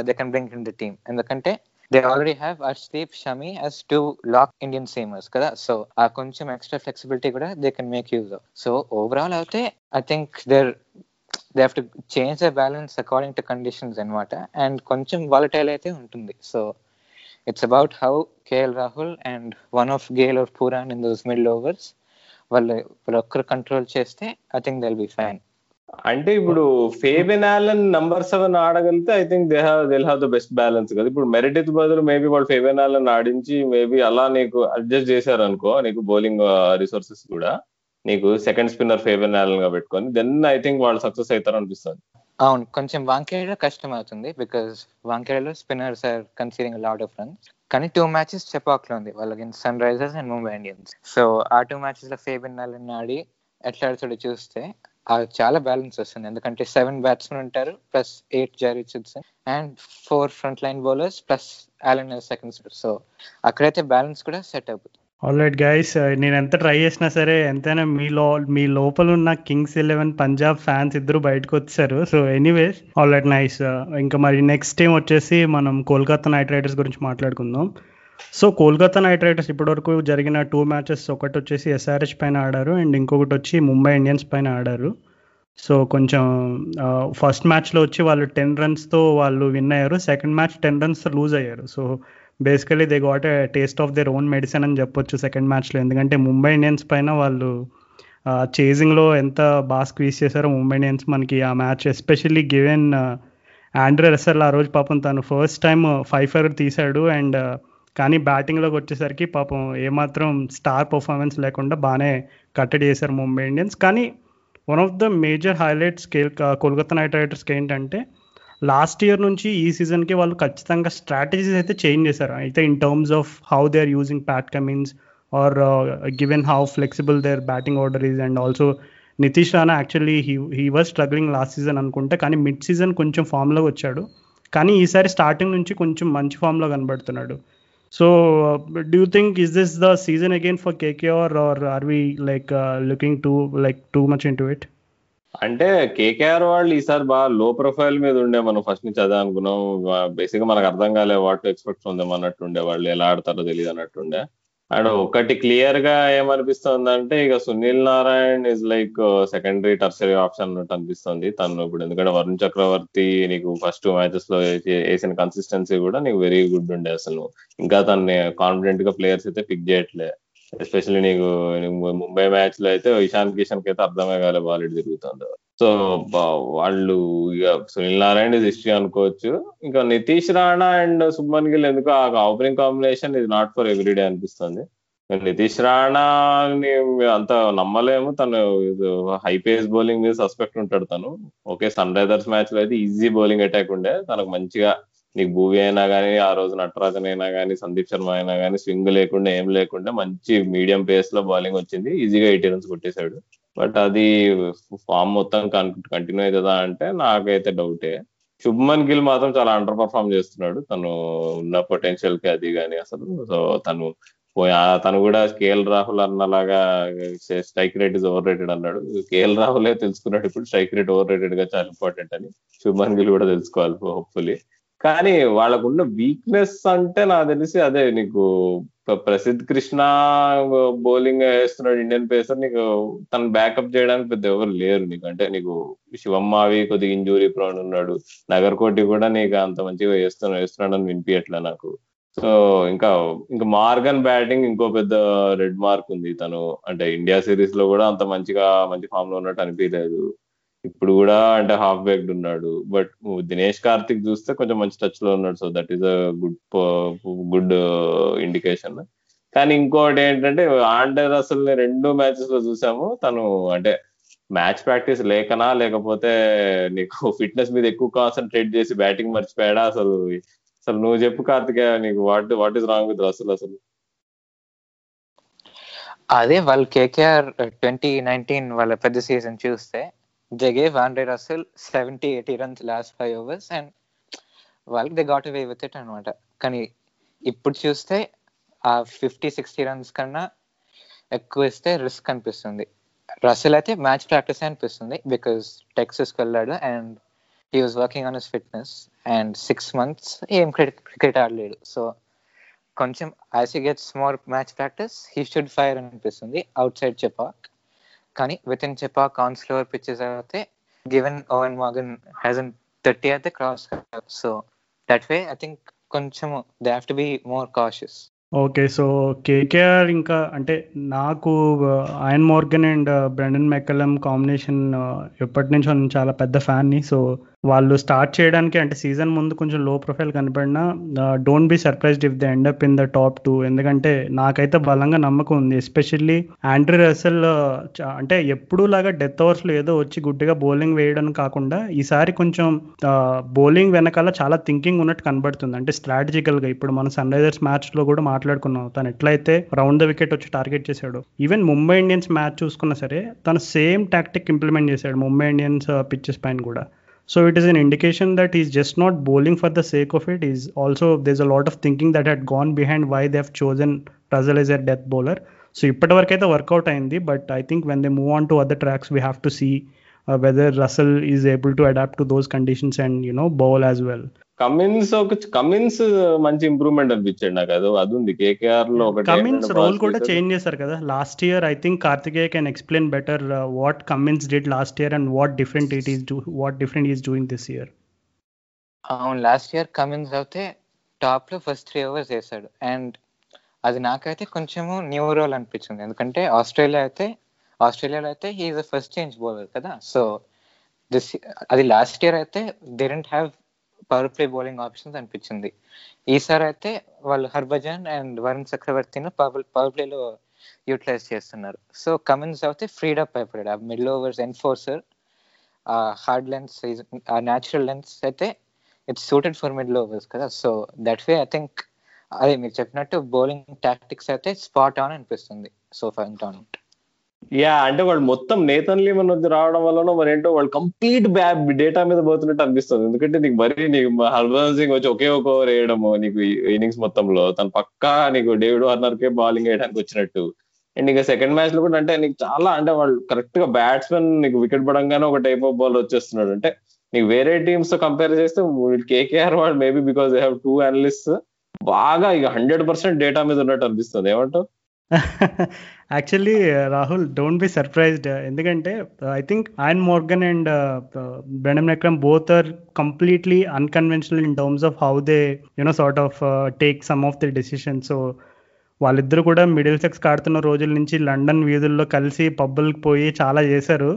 they can bring in the team ఎందుకంటే they already have Arshdeep Shami as two lock Indian seamers కదా? సో ఆ కొంచెం ఎక్స్ట్రా ఫ్లెక్సిబిలిటీ కూడా they can make use so overall అయితే I think there they have to change the balance according to conditions అనమాట అండ్ కొంచెం వాలటైల్ అయితే ఉంటుంది. So it's about how KL Rahul and one of Gayle of Pooran in those middle overs వాళ్ళు వాళ్ళు ఒక్కరు కంట్రోల్ చేస్తే I think they'll be fine అంటే ఇప్పుడు Fabian Allen number seven ఆడగలిగితే I think they have they'll have the best balance కదా. ఇప్పుడు మెరిటిత్ బదులు మేబీ వాళ్ళు ఫేబెన్ ఆలన్ ఆడించి మేబీ అలా నీకు అడ్జస్ట్ చేశారు అనుకో నీకు బౌలింగ్ రిసోర్సెస్ కూడా నీకు సెకండ్ స్పిన్నర్ ఫేబెన్ ఆలన్గా పెట్టుకొని దెన్ ఐ థింక్ వాళ్ళు సక్సెస్ అవుతారు అనిపిస్తుంది అవును కొంచెం వాంకేడలో కష్టం అవుతుంది because వాంకేడలో spinners are considering lot of runs కానీ టూ మ్యాచెస్ చెపాక్లో ఉంది. వాళ్ళకి Sunrisers and Mumbai Indians so ఆ టూ మ్యాచెస్లో ఫేబిన్ ఆలన్ ఆడి ఎట్లా ఆడుతాడో చూస్తే చాలా బ్యాలెన్స్ వస్తుంది. ఎందుకంటే సెవెన్ బ్యాట్స్మెన్ ఉంటారు ప్లస్ ఎయిట్ జారీ and four front line bowlers plus Allen second so అక్కడైతే బ్యాలెన్స్ కూడా సెట్ అవుతుంది ఆల్ రైట్ గైస్ నేను ఎంత ట్రై చేసినా సరే ఎంతైనా మీ లో మీ లోపల ఉన్న కింగ్స్ ఎలెవెన్ పంజాబ్ ఫ్యాన్స్ ఇద్దరు బయటకు వచ్చారు. So anyways all right nice ఇంకా మరి నెక్స్ట్ టైం వచ్చేసి మనం కోల్కతా నైట్ రైడర్స్ గురించి మాట్లాడుకుందాం. సో కోల్కతా నైట్ రైడర్స్ ఇప్పటివరకు జరిగిన టూ మ్యాచెస్ ఒకటి వచ్చేసి ఎస్ఆర్హెచ్ పైన ఆడారు అండ్ ఇంకొకటి వచ్చి ముంబై ఇండియన్స్ పైన ఆడారు. సో కొంచెం uh, ఫస్ట్ మ్యాచ్లో వచ్చి వాళ్ళు టెన్ రన్స్తో వాళ్ళు విన్ అయ్యారు. Second match ten runs lose అయ్యారు. So basically they got a taste of their own medicine అని చెప్పొచ్చు సెకండ్ మ్యాచ్లో ఎందుకంటే ముంబై ఇండియన్స్ పైన వాళ్ళు చేజింగ్లో ఎంత బాగా స్క్వీజ్ చేశారో ముంబై ఇండియన్స్ మనకి ఆ match especially given Andre Russell ఆ రోజు పాపం తను ఫస్ట్ టైం ఫైవ్ ఫైవ్ తీశాడు అండ్ కానీ బ్యాటింగ్లోకి వచ్చేసరికి పాపం ఏమాత్రం స్టార్ పర్ఫార్మెన్స్ లేకుండా బాగానే కట్టడి చేశారు ముంబై ఇండియన్స్ కానీ one of the major highlights Kolkata Knight రైడర్స్కి ఏంటంటే లాస్ట్ ఇయర్ నుంచి ఈ సీజన్కి వాళ్ళు ఖచ్చితంగా స్ట్రాటజీస్ అయితే చేంజ్ చేశారు. అయితే in terms of how they are using Pat Cummins are given how flexible their batting order is and also Nitish Rana actually he he was struggling last season అనుకుంటే కానీ మిడ్ సీజన్ కొంచెం ఫామ్లో వచ్చాడు. కానీ ఈసారి స్టార్టింగ్ నుంచి కొంచెం మంచి ఫామ్లో కనబడుతున్నాడు. So do you think is this the season again for KKR are are we like looking too like too much into it అంటే కేకేఆర్ వాళ్ళు ఈసారి బాగా లో ప్రొఫైల్ మీద ఉండే మనం ఫస్ట్ నుంచి అదే అనుకున్నాం. బేసిక్గా మనకు అర్థం కాలే వాట్ ఎక్స్పెక్ట్ ఉందేమో అన్నట్టుండే వాళ్ళు ఎలా ఆడతారో తెలియదు అన్నట్టుండే. అండ్ ఒకటి క్లియర్గా ఏమనిపిస్తుంది అంటే ఇక Sunil Narine is like secondary tertiary option అన్నట్టు అనిపిస్తుంది తను ఇప్పుడు ఎందుకంటే వరుణ్ చక్రవర్తి నీకు ఫస్ట్ మ్యాచెస్లో వేసిన కన్సిస్టెన్సీ కూడా నీకు వెరీ గుడ్ ఉండే అసలు. ఇంకా తనని కాన్ఫిడెంట్గా ప్లేయర్స్ అయితే పిక్ చేయట్లే. ఎస్పెషల్లీ నీకు ముంబై మ్యాచ్లో అయితే ఇషాన్ కిషన్కి అయితే అర్థమే కాలే బాల్ ఇటు తిరుగుతుంది సో వాళ్ళు ఇక సునీల్ నారాయణ ఇస్ హిస్టరీ అనుకోవచ్చు. ఇంకా నితీష్ రాణా అండ్ సుబ్మన్ గిల్ ఎందుకు ఆ ఓపెనింగ్ కాంబినేషన్ ఇది నాట్ ఫర్ ఎవ్రీడే అనిపిస్తుంది. నితీష్ రాణాని అంత నమ్మలేము. తను హై పేస్ బౌలింగ్ మీద సస్పెక్ట్ ఉంటాడు తను. ఓకే సన్ రైజర్స్ మ్యాచ్లో అయితే ఈజీ బౌలింగ్ అటాక్ ఉండే. తనకు మంచిగా నీకు భూవి అయినా కానీ ఆ రోజు నటరాజన్ అయినా కానీ సందీప్ శర్మ అయినా కానీ స్వింగ్ లేకుండా ఏం లేకుండా మంచి మీడియం పేస్లో బౌలింగ్ వచ్చింది. ఈజీగా ఎయిటీ రన్స్ కొట్టేశాడు. బట్ అది ఫామ్ మొత్తం కంటిన్యూ అవుతుందా అంటే నాకైతే డౌటే. శుభ్మన్ గిల్ మాత్రం చాలా అండర్ పర్ఫామ్ చేస్తున్నాడు. తను ఉన్న పొటెన్షియల్కి అది కానీ అసలు. సో తను తను కూడా కేఎల్ రాహుల్ అన్నలాగా strike rate is overrated అన్నాడు. కేఎల్ రాహులే తెలుసుకున్నాడు ఇప్పుడు. స్ట్రైక్ రేట్ ఓవర్ రేటెడ్గా చాలా ఇంపార్టెంట్ అని శుభ్మన్ గిల్ కూడా తెలుసుకోవాలి హోప్ఫుల్లీ. కానీ వాళ్ళకున్న వీక్నెస్ అంటే నాకు తెలిసి అదే నీకు ప్రసిద్ధ్ కృష్ణ బౌలింగ్ వేస్తున్నాడు ఇండియన్ పేసర్ నీకు తను బ్యాకప్ చేయడానికి పెద్ద ఎవరు లేరు నీకు. అంటే నీకు శివమ్మావి కొద్దిగా ఇంజూరీ ప్రోన్ ఉన్నాడు. నగర్ కోటి కూడా నీకు అంత మంచిగా వేస్తున్నాడు వేస్తున్నాడు అని వినిపించట్లే నాకు. సో ఇంకా ఇంకా మార్గన్ బ్యాటింగ్ ఇంకో పెద్ద రెడ్ మార్క్ ఉంది తను. అంటే ఇండియా సిరీస్లో కూడా అంత మంచిగా మంచి ఫామ్లో ఉన్నట్టు అనిపించలేదు ఇప్పుడు కూడా అంటే హాఫ్ బ్యాక్డ్ ఉన్నాడు. బట్ దినేష్ కార్తిక్ చూస్తే కొంచెం మంచి టచ్లో ఉన్నాడు. So that is a good good indication కానీ ఇంకోటి ఏంటంటే ఆండర్ అసలు రెండు మ్యాచెస్లో చూసాము. తను అంటే మ్యాచ్ ప్రాక్టీస్ లేకనా లేకపోతే నీకు ఫిట్నెస్ మీద ఎక్కువ కాన్సన్ట్రేట్ చేసి బ్యాటింగ్ మర్చిపోయాడా? అసలు అసలు నువ్వు చెప్పు కార్తిక నీకు what what is wrong with అసలు అసలు? అదే వాళ్ళు కేకేఆర్ ట్వంటీ నైన్టీన్ వాళ్ళ పెద్ద సీజన్ చూస్తే జగే gave Andre Russell seventy eighty runs last five overs and వాళ్ళకి they got away with it అనమాట కానీ ఇప్పుడు చూస్తే ఆ ఫిఫ్టీ సిక్స్టీ రన్స్ కన్నా ఎక్కువ ఇస్తే రిస్క్ అనిపిస్తుంది. రసల్ అయితే మ్యాచ్ ప్రాక్టీస్ అనిపిస్తుంది బికాస్ టెక్సస్కి వెళ్ళాడు and he was working on his fitness and six months ఏం క్రికెట్ ఆడలేడు సో కొంచెం as you gets more match practice he should fire అనిపిస్తుంది. అవుట్ సైడ్ చెపాక్ కానీ విత్ ఇన్ చెప్పా కాన్స్ ఫ్లోర్ పిచ్చెస్ అయితే given Eoin Morgan has an thirty అయితే cross so that way I think కొంచెం they have to be more cautious okay so KKR ఇంకా అంటే నాకు Eoin Morgan and Brendon McCullum combination ఎప్పటి నుంచో నేను చాలా పెద్ద ఫ్యాన్ని సో వాళ్ళు స్టార్ట్ చేయడానికి అంటే సీజన్ ముందు కొంచెం low profile కనపడినా don't be surprised if the end up in the top two ఎందుకంటే నాకైతే బలంగా నమ్మకం ఉంది. ఎస్పెషల్లీ ఆండ్రీ రసెల్ అంటే ఎప్పుడూ లాగా డెత్ ఓవర్స్లో ఏదో వచ్చి గుడ్డిగా బౌలింగ్ వేయడం కాకుండా ఈసారి కొంచెం బౌలింగ్ వెనకాల చాలా థింకింగ్ ఉన్నట్టు కనబడుతుంది. అంటే స్ట్రాటజికల్గా ఇప్పుడు మన సన్ రైజర్స్ మ్యాచ్లో కూడా మాట్లాడుకున్నాం. తను ఎట్లయితే రౌండ్ ద వికెట్ వచ్చి టార్గెట్ చేశాడు ఈవెన్ ముంబై ఇండియన్స్ మ్యాచ్ చూసుకున్నా సరే తను సేమ్ టాక్టిక్ ఇంప్లిమెంట్ చేశాడు ముంబై ఇండియన్స్ పిచ్చెస్ పైన కూడా. So it is an indication that he's just not bowling for the sake of it. He's also there's a lot of thinking that had gone behind why they have chosen Russell as a death bowler. So ఇప్పటివరకు అయితే వర్కౌట్ అయింది but I think when they move on to other tracks we have to see Whether Russell is able to adapt to those conditions and you know bowl as well Cummins ఒక కమిన్స్ మంచి ఇంప్రూవ్మెంట్ అనిపించాడు నాకు. అది అది ఉంది. కేకేఆర్లో ఒకటి కమిన్స్ రోల్ కూడా చేంజ్ చేశారు కదా. Last year I think Karthikeya can explain better what Cummins did last year and what different it is what different is doing this year అవును లాస్ట్ ఇయర్ కమిన్స్ అయితే టాప్లో ఫస్ట్ త్రీ ఓవర్స్ వేసాడు అండ్ అది నాకైతే కొంచెము న్యూ రోల్ అనిపించింది. ఎందుకంటే ఆస్ట్రేలియా అయితే ఆస్ట్రేలియాలో అయితే he's a first change bowler కదా. సో దిస్ అది లాస్ట్ ఇయర్ అయితే they didn't have power play bowling options అనిపించింది. ఈసారి అయితే వాళ్ళు హర్భజన్ అండ్ వరుణ్ చక్రవర్తిని పవర్ పవర్ ప్లేలో యూటిలైజ్ చేస్తున్నారు. సో కమిన్స్ అయితే ఫ్రీడ్ అప్ అయిపోయాడు. ఆ మిడిల్ ఓవర్స్ ఎన్ఫోర్సర్ ఆ హార్డ్ లెన్స్ ఆ న్యాచురల్ లెన్స్ అయితే it's suited for middle overs కదా. So that way I think అదే మీరు చెప్పినట్టు బౌలింగ్ టాక్టిక్స్ అయితే స్పాట్ ఆన్ అనిపిస్తుంది. సో ఫర్ ఆన్ యా అంటే వాళ్ళు మొత్తం నేతన్ లీమన్ వచ్చి రావడం వల్లనో మరి ఏంటో వాళ్ళు కంప్లీట్ డేటా మీద పోతున్నట్టు అనిపిస్తుంది. ఎందుకంటే నీకు మరీ నీకు హర్భజన్ సింగ్ వచ్చి ఒకే ఒక ఓవర్ వేయడము నీకు ఇన్నింగ్స్ మొత్తంలో. తను పక్కా నీకు డేవిడ్ వార్నర్ కే బౌలింగ్ వేయడానికి వచ్చినట్టు. అండ్ ఇంకా సెకండ్ మ్యాచ్లో కూడా అంటే నీకు చాలా అంటే వాళ్ళు కరెక్ట్గా బ్యాట్స్మెన్ నీకు వికెట్ పడంగానే ఒక టైప్ ఆఫ్ బాల్ వచ్చేస్తున్నాడు. అంటే నీకు వేరే టీమ్స్తో కంపేర్ చేస్తే కేకేఆర్ వాళ్ళు maybe because they have two analyst బాగా ఇక హండ్రెడ్ పర్సెంట్ డేటా మీద ఉన్నట్టు అనిపిస్తుంది. ఏమంటావు? Actually Rahul don't be surprised ఎందుకంటే I think Eoin Morgan and Brendon McCullum both are completely unconventional in terms of how they you know sort of take some of the decision so వాళ్ళిద్దరు కూడా మిడిల్ సెక్స్ ఆడుతున్న రోజుల నుంచి లండన్ వీధుల్లో కలిసి పబ్బులకు పోయి చాలా చేశారు.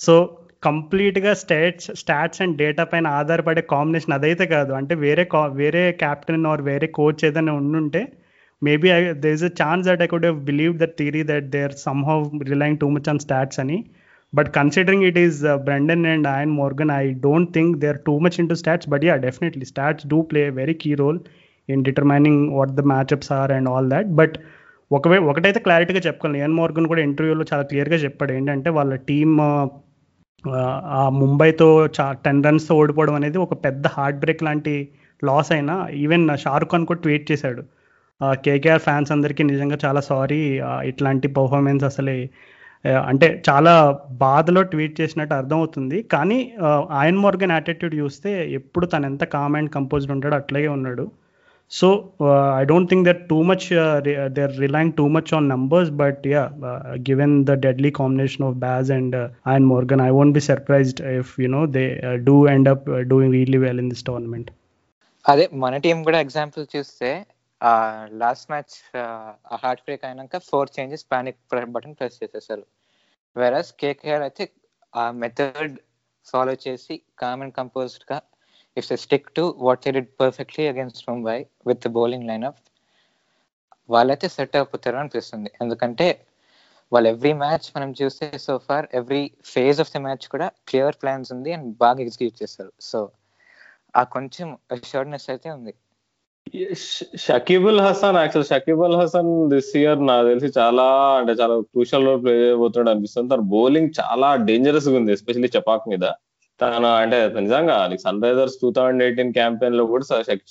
సో కంప్లీట్గా స్టాట్స్ స్టాట్స్ అండ్ డేటా పైన ఆధారపడే కాంబినేషన్ అదైతే కాదు. అంటే వేరే కా వేరే క్యాప్టెన్ ఆర్ వేరే కోచ్ ఏదైనా ఉండుంటే maybe I there is a chance that I could have believe that theory that they are somehow relying too much on stats అని but considering it is Brendon and Eoin Morgan I don't think they are too much into stats but yeah definitely stats do play very key role in determining what the matchups are and all that but ఒకవే ఒకటైతే క్లారిటీగా చెప్పుకోవాలి. ఎన్ మోర్గన్ కూడా ఇంటర్వ్యూలో చాలా క్లియర్గా చెప్పాడు. ఏంటంటే వాళ్ళ టీమ్ ఆ ముంబైతో చా టెన్ రన్స్తో ఓడిపోవడం అనేది ఒక పెద్ద హార్ట్ బ్రేక్ లాంటి లాస్ అయినా ఈవెన్ షారుఖ్ ఖాన్ కూడా ట్వీట్ చేశాడు. కేకేఆర్ ఫ్యాన్స్ అందరికీ నిజంగా చాలా సారీ. ఇట్లాంటి పర్ఫార్మెన్స్ అసలే అంటే చాలా బాధలో ట్వీట్ చేసినట్టు అర్థమవుతుంది. కానీ ఆయన్ మోర్గన్ యాటిట్యూడ్ చూస్తే ఎప్పుడు తను ఎంత కామ్ అండ్ కంపోజ్డ్ ఉంటాడో అట్లాగే ఉన్నాడు. So I don't think that too much their relying too much on numbers but yeah given the deadly combination of Baz and Eoin Morgan I won't be surprised if you know they do end up doing really well in this tournament అదే మన టీం కూడా ఎగ్జాంపుల్ చూస్తే లాస్ట్ మ్యాచ్ ఆ హార్ట్ బ్రేక్ అయినాక four changes panic button press చేసేసారు. వెరస్ కేకేఆర్ అయితే ఆ మెథడ్ ఫాలో చేసి com and కంపోజ్డ్గా if stick to what they did perfectly against Mumbai with the bowling lineup వాళ్ళైతే సెట్ అయిపోతారు అనిపిస్తుంది. ఎందుకంటే వాళ్ళు ఎవ్రీ మ్యాచ్ మనం చూస్తే so far every phase of the match కూడా క్లియర్ ప్లాన్స్ ఉంది అండ్ బాగా ఎగ్జిక్యూట్ చేస్తారు. సో ఆ కొంచెం అష్యూర్డ్నెస్ అయితే ఉంది. Shakib al Hasan actual Shakib al Hasan this year నాకు తెలిసి చాలా అంటే చాలా క్రూషల్ రోల్ ప్లే చేయబోతున్నాడు అనిపిస్తుంది. తన బౌలింగ్ చాలా డేంజరస్గా ఉంది ఎస్పెషల్లీ చపాక్ మీద. తను అంటే నిజంగా Sunrisers two thousand eighteen క్యాంపెయిన్లో కూడా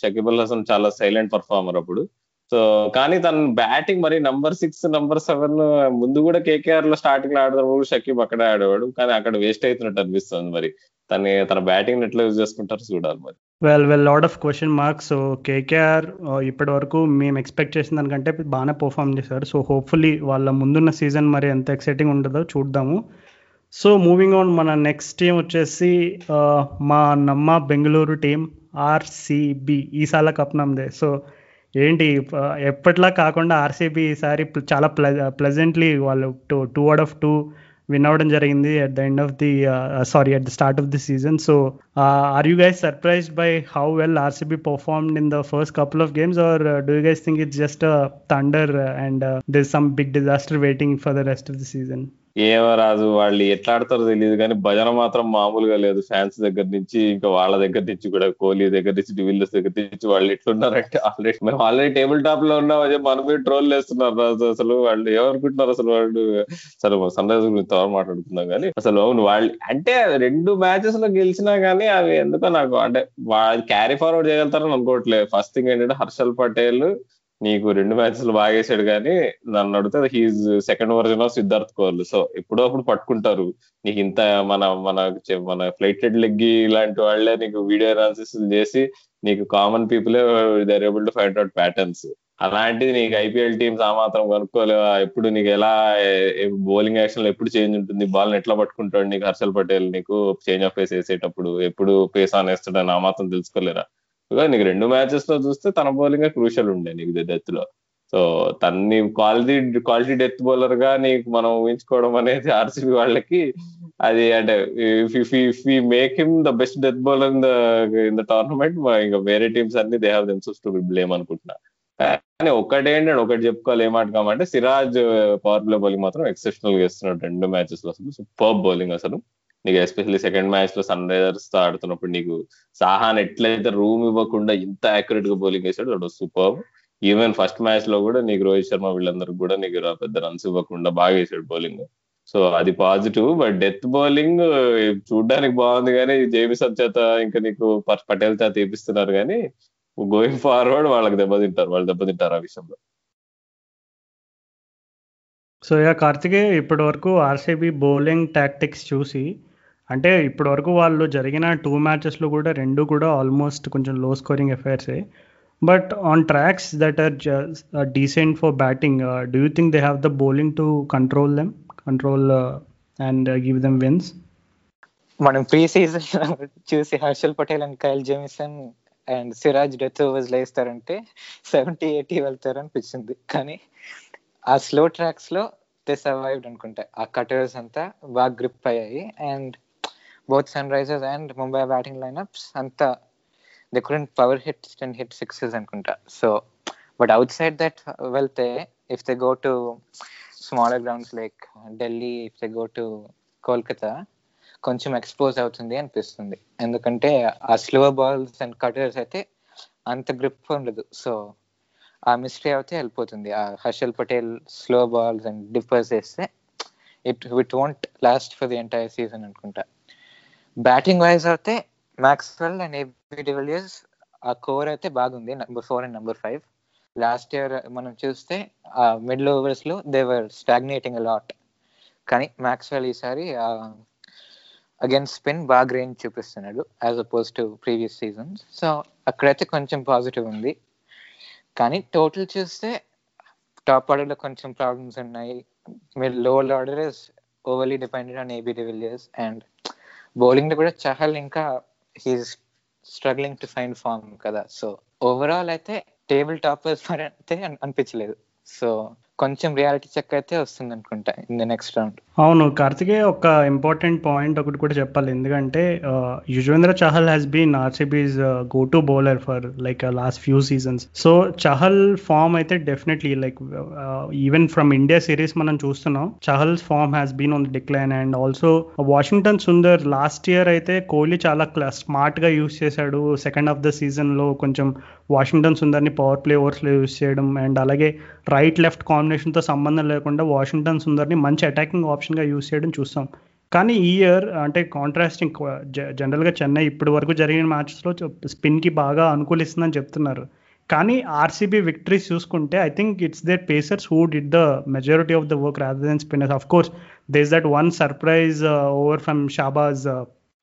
షకీబుల్ హసన్ చాలా సైలెంట్ పర్ఫార్మర్ అప్పుడు. సో కానీ తన బ్యాటింగ్ మరి నంబర్ సిక్స్ నంబర్ సెవెన్ ముందు కూడా కేకేఆర్లో స్టార్టింగ్లో ఆడతాడు షకీబ్ అక్కడే ఆడేవాడు. కానీ అక్కడ వేస్ట్ అవుతున్నట్టు అనిపిస్తుంది మరి. తన తన బ్యాటింగ్ ఎట్లా యూజ్ చేసుకుంటారు చూడాలి మరి. Well well lot of question marks so KKR ఇప్పటి వరకు మేము ఎక్స్పెక్ట్ చేసిన దానికంటే బాగానే పర్ఫామ్ చేశారు. సో హోప్ఫుల్లీ వాళ్ళ ముందున్న సీజన్ మరి ఎంత ఎక్సైటింగ్ ఉంటుందో చూద్దాము. సో మూవింగ్ ఆన్ మన నెక్స్ట్ టీం వచ్చేసి uh, మా నమ్మ బెంగళూరు టీం ఆర్సీబీ ఈసాల కప్ నమ్దే సో ఏంటి ఎప్పట్లా కాకుండా ఆర్సీబీ ఈసారి చాలా ప్ల ప్లెజెంట్లీ వాళ్ళు two two out of two win అవ్వడం జరిగింది at the end of the sorry at the start of the season so are you guys surprised by how well RCB performed in the first couple of games or do you guys think it's just thunder and this some big disaster waiting for the rest of the season ఏమో రాజు వాళ్ళు ఎట్లా ఆడతారో తెలియదు కానీ భజన మాత్రం మామూలుగా లేదు. ఫ్యాన్స్ దగ్గర నుంచి ఇంకా వాళ్ళ దగ్గర నుంచి కూడా కోహ్లీ దగ్గర నుంచి డివిల్లర్స్ దగ్గర నుంచి వాళ్ళు ఎట్లున్నారంటే ఆల్రెడీ మేము ఆల్రెడీ టేబుల్ టాప్లో ఉన్నాం అదే మన మీద ట్రోల్ వేస్తున్నారు రాజు. అసలు వాళ్ళు ఏమనుకుంటున్నారు అసలు వాళ్ళు? సరే సన్ రైజర్ గురించి తర్వాత మాట్లాడుకుందాం కానీ అసలు అవును వాళ్ళు అంటే రెండు మ్యాచెస్లో గెలిచినా కానీ అవి ఎందుకో నాకు అంటే వాళ్ళు క్యారీ ఫార్వర్డ్ చేయగలుగుతారని అనుకోవట్లేదు. ఫస్ట్ థింగ్ ఏంటంటే హర్షల్ పటేల్ నీకు రెండు మ్యాచ్లు బాగా వేసాడు కానీ నన్ను అడిగితే he's second version of Siddharth Kohli. So ఎప్పుడో అప్పుడు పట్టుకుంటారు. నీకు ఇంత మన మన మన ఫ్లైటెడ్ లెగ్గి ఇలాంటి వాళ్ళే నీకు వీడియో అనాలిసిస్ చేసి నీకు common పీపులే they're able to find out patterns అలాంటిది నీకు ఐపీఎల్ టీమ్స్ ఆ మాత్రం కనుక్కోలేవా. ఎప్పుడు నీకు ఎలా బౌలింగ్ యాక్షన్లో ఎప్పుడు చేంజ్ ఉంటుంది? బాల్ ఎట్లా పట్టుకుంటాడు నీకు? హర్షల్ పటేల్ నీకు చేంజ్ ఆఫ్ పేస్ వేసేటప్పుడు ఎప్పుడు పేస్ ఆన్ వేస్తాడని ఆ మాత్రం తెలుసుకోలేరా? నీకు రెండు మ్యాచెస్లో చూస్తే తన బౌలింగ్ క్రూషల్ ఉండే నీకు డెత్లో. సో తన్ని క్వాలిటీ క్వాలిటీ డెత్ బౌలర్గా నీకు మనం ఊహించుకోవడం అనేది ఆర్సీబీ వాళ్ళకి అది అంటే if make him the best death bowler in the in the tournament ఇంకా వేరే టీమ్స్ అన్ని they have themselves to blame అనుకుంటున్నా. కానీ ఒకటి ఏంటంటే ఒకటి చెప్పుకోవాలి ఏమాటకామంటే సిరాజ్ పవర్ ప్లే బౌలింగ్ మాత్రం ఎక్సెప్షనల్గా ఇస్తున్నాడు రెండు మ్యాచెస్లో అసలు. సూపర్ బౌలింగ్ అసలు. నీకు ఎస్పెషల్లీ సెకండ్ మ్యాచ్లో సన్ రైజర్స్తో ఆడుతున్నప్పుడు నీకు సాహాన్ ఎట్లయితే రూమ్ ఇవ్వకుండా ఇంత యాక్యురేట్గా బౌలింగ్ వేసాడు అది సూపర్ ఈవెన్ ఫస్ట్ మ్యాచ్లో కూడా నీకు రోహిత్ శర్మ వీళ్ళందరికి కూడా నీకు పెద్ద రన్స్ ఇవ్వకుండా బాగా వేసాడు బౌలింగ్ సో అది పాజిటివ్ బట్ డెత్ బౌలింగ్ చూడడానికి బాగుంది కానీ జేబిసన్ చేత ఇంకా నీకు పటేల్ చేత తీపిస్తున్నారు కానీ గోయింగ్ ఫార్వర్డ్ వాళ్ళకి దెబ్బతింటారు వాళ్ళు దెబ్బతింటారు ఆ విషయంలో. సో యా కార్తికే ఇప్పటి వరకు ఆర్సీబీ బౌలింగ్ టాక్టిక్స్ చూసి అంటే ఇప్పటి వరకు వాళ్ళు జరిగిన టూ మ్యాచెస్లో కూడా రెండు కూడా ఆల్మోస్ట్ కొంచెం low scoring ఎఫైర్సే but on tracks that are decent for batting do you think they have the bowling to control them control and give them wins మనం ప్రీ సీజన్ చూసి Harshal Patel and Kyle Jamieson and Siraj death overs లేస్తారంటే seventy eighty వెళ్తారు అనిపించింది. కానీ ఆ స్లో ట్రాక్స్లో దే సర్వైవ్డ్ అనుకుంటా. ఆ కటర్స్ అంతా బాగా గ్రిప్ అయ్యాయి. And both Sunrisers and Mumbai batting lineups అంత they couldn't power hits and hit sixes అనుకుంటా. So but outside that వెళ్తే if they go to smaller grounds like Delhi if they go to Kolkata కొంచెం ఎక్స్పోజ్ అవుతుంది అనిపిస్తుంది. ఎందుకంటే ఆ స్లో బాల్స్ అండ్ కటర్స్ అయితే అంత గ్రిప్ ఉండదు సో ఆ మిస్టరీ అయితే వెళ్ళిపోతుంది. ఆ Harshal Patel slow balls and differs వేస్తే it it won't last for the entire season అనుకుంటా. బ్యాటింగ్ వైజ్ అయితే Maxwell and AB de Villiers ఆ కోర్ అయితే బాగుంది number four and number five last year మనం చూస్తే ఆ మిడిల్ ఓవర్స్లో దేవర్ స్టాగ్నేటింగ్ లాట్ కానీ మ్యాక్స్వెల్ ఈసారి అగైన్ స్పిన్ బాగా రేంజ్ చూపిస్తున్నాడు as opposed to previous seasons so అక్కడైతే కొంచెం పాజిటివ్ ఉంది. కానీ టోటల్ చూస్తే టాప్ ఆర్డర్లో కొంచెం ప్రాబ్లమ్స్ ఉన్నాయి. మీరు lower order is overly dependent on AB de Villiers and బౌలింగ్లో కూడా చహల్ ఇంకా he's struggling to find form కదా. సో ఓవరాల్ అయితే టేబుల్ టాపర్స్ [laughs] మరి అయితే అనిపించలేదు. సో కొంచెం రియాలిటీ చెక్ అయితే వస్తుంది అనుకుంటా ఇన్ ద నెక్స్ట్ రౌండ్ అవును కార్తికే ఒక ఇంపార్టెంట్ పాయింట్ ఒకటి కూడా చెప్పాలి. ఎందుకంటే Yuzvendra Chahal has been RCB's go to bowler for like last few seasons so Chahal form అయితే definitely like even from India series మనం చూస్తున్నాం Chahal's form has been on decline and also Washington Sundar last year అయితే కోహ్లీ చాలా స్మార్ట్గా యూస్ చేశాడు. సెకండ్ ఆఫ్ ద సీజన్లో కొంచెం వాషింగ్టన్ సుందర్ని పవర్ ప్లే ఓవర్స్లో యూస్ చేయడం అండ్ అలాగే రైట్ లెఫ్ట్ కాంబినేషన్తో సంబంధం లేకుండా వాషింగ్టన్ సుందర్ని మంచి అటాకింగ్ ఆప్షన్గా యూస్ చేయడం చూస్తాం. కానీ ఈ ఇయర్ అంటే కాంట్రాస్టింగ్ జనరల్గా చెన్నై ఇప్పటి వరకు జరిగిన మ్యాచెస్లో స్పిన్కి బాగా అనుకూలిస్తుందని చెప్తున్నారు. కానీ ఆర్సీబీ విక్టరీస్ చూసుకుంటే I think it's their pacers who did the majority of the work rather than spinners of course there's that one surprise over from Shahbaz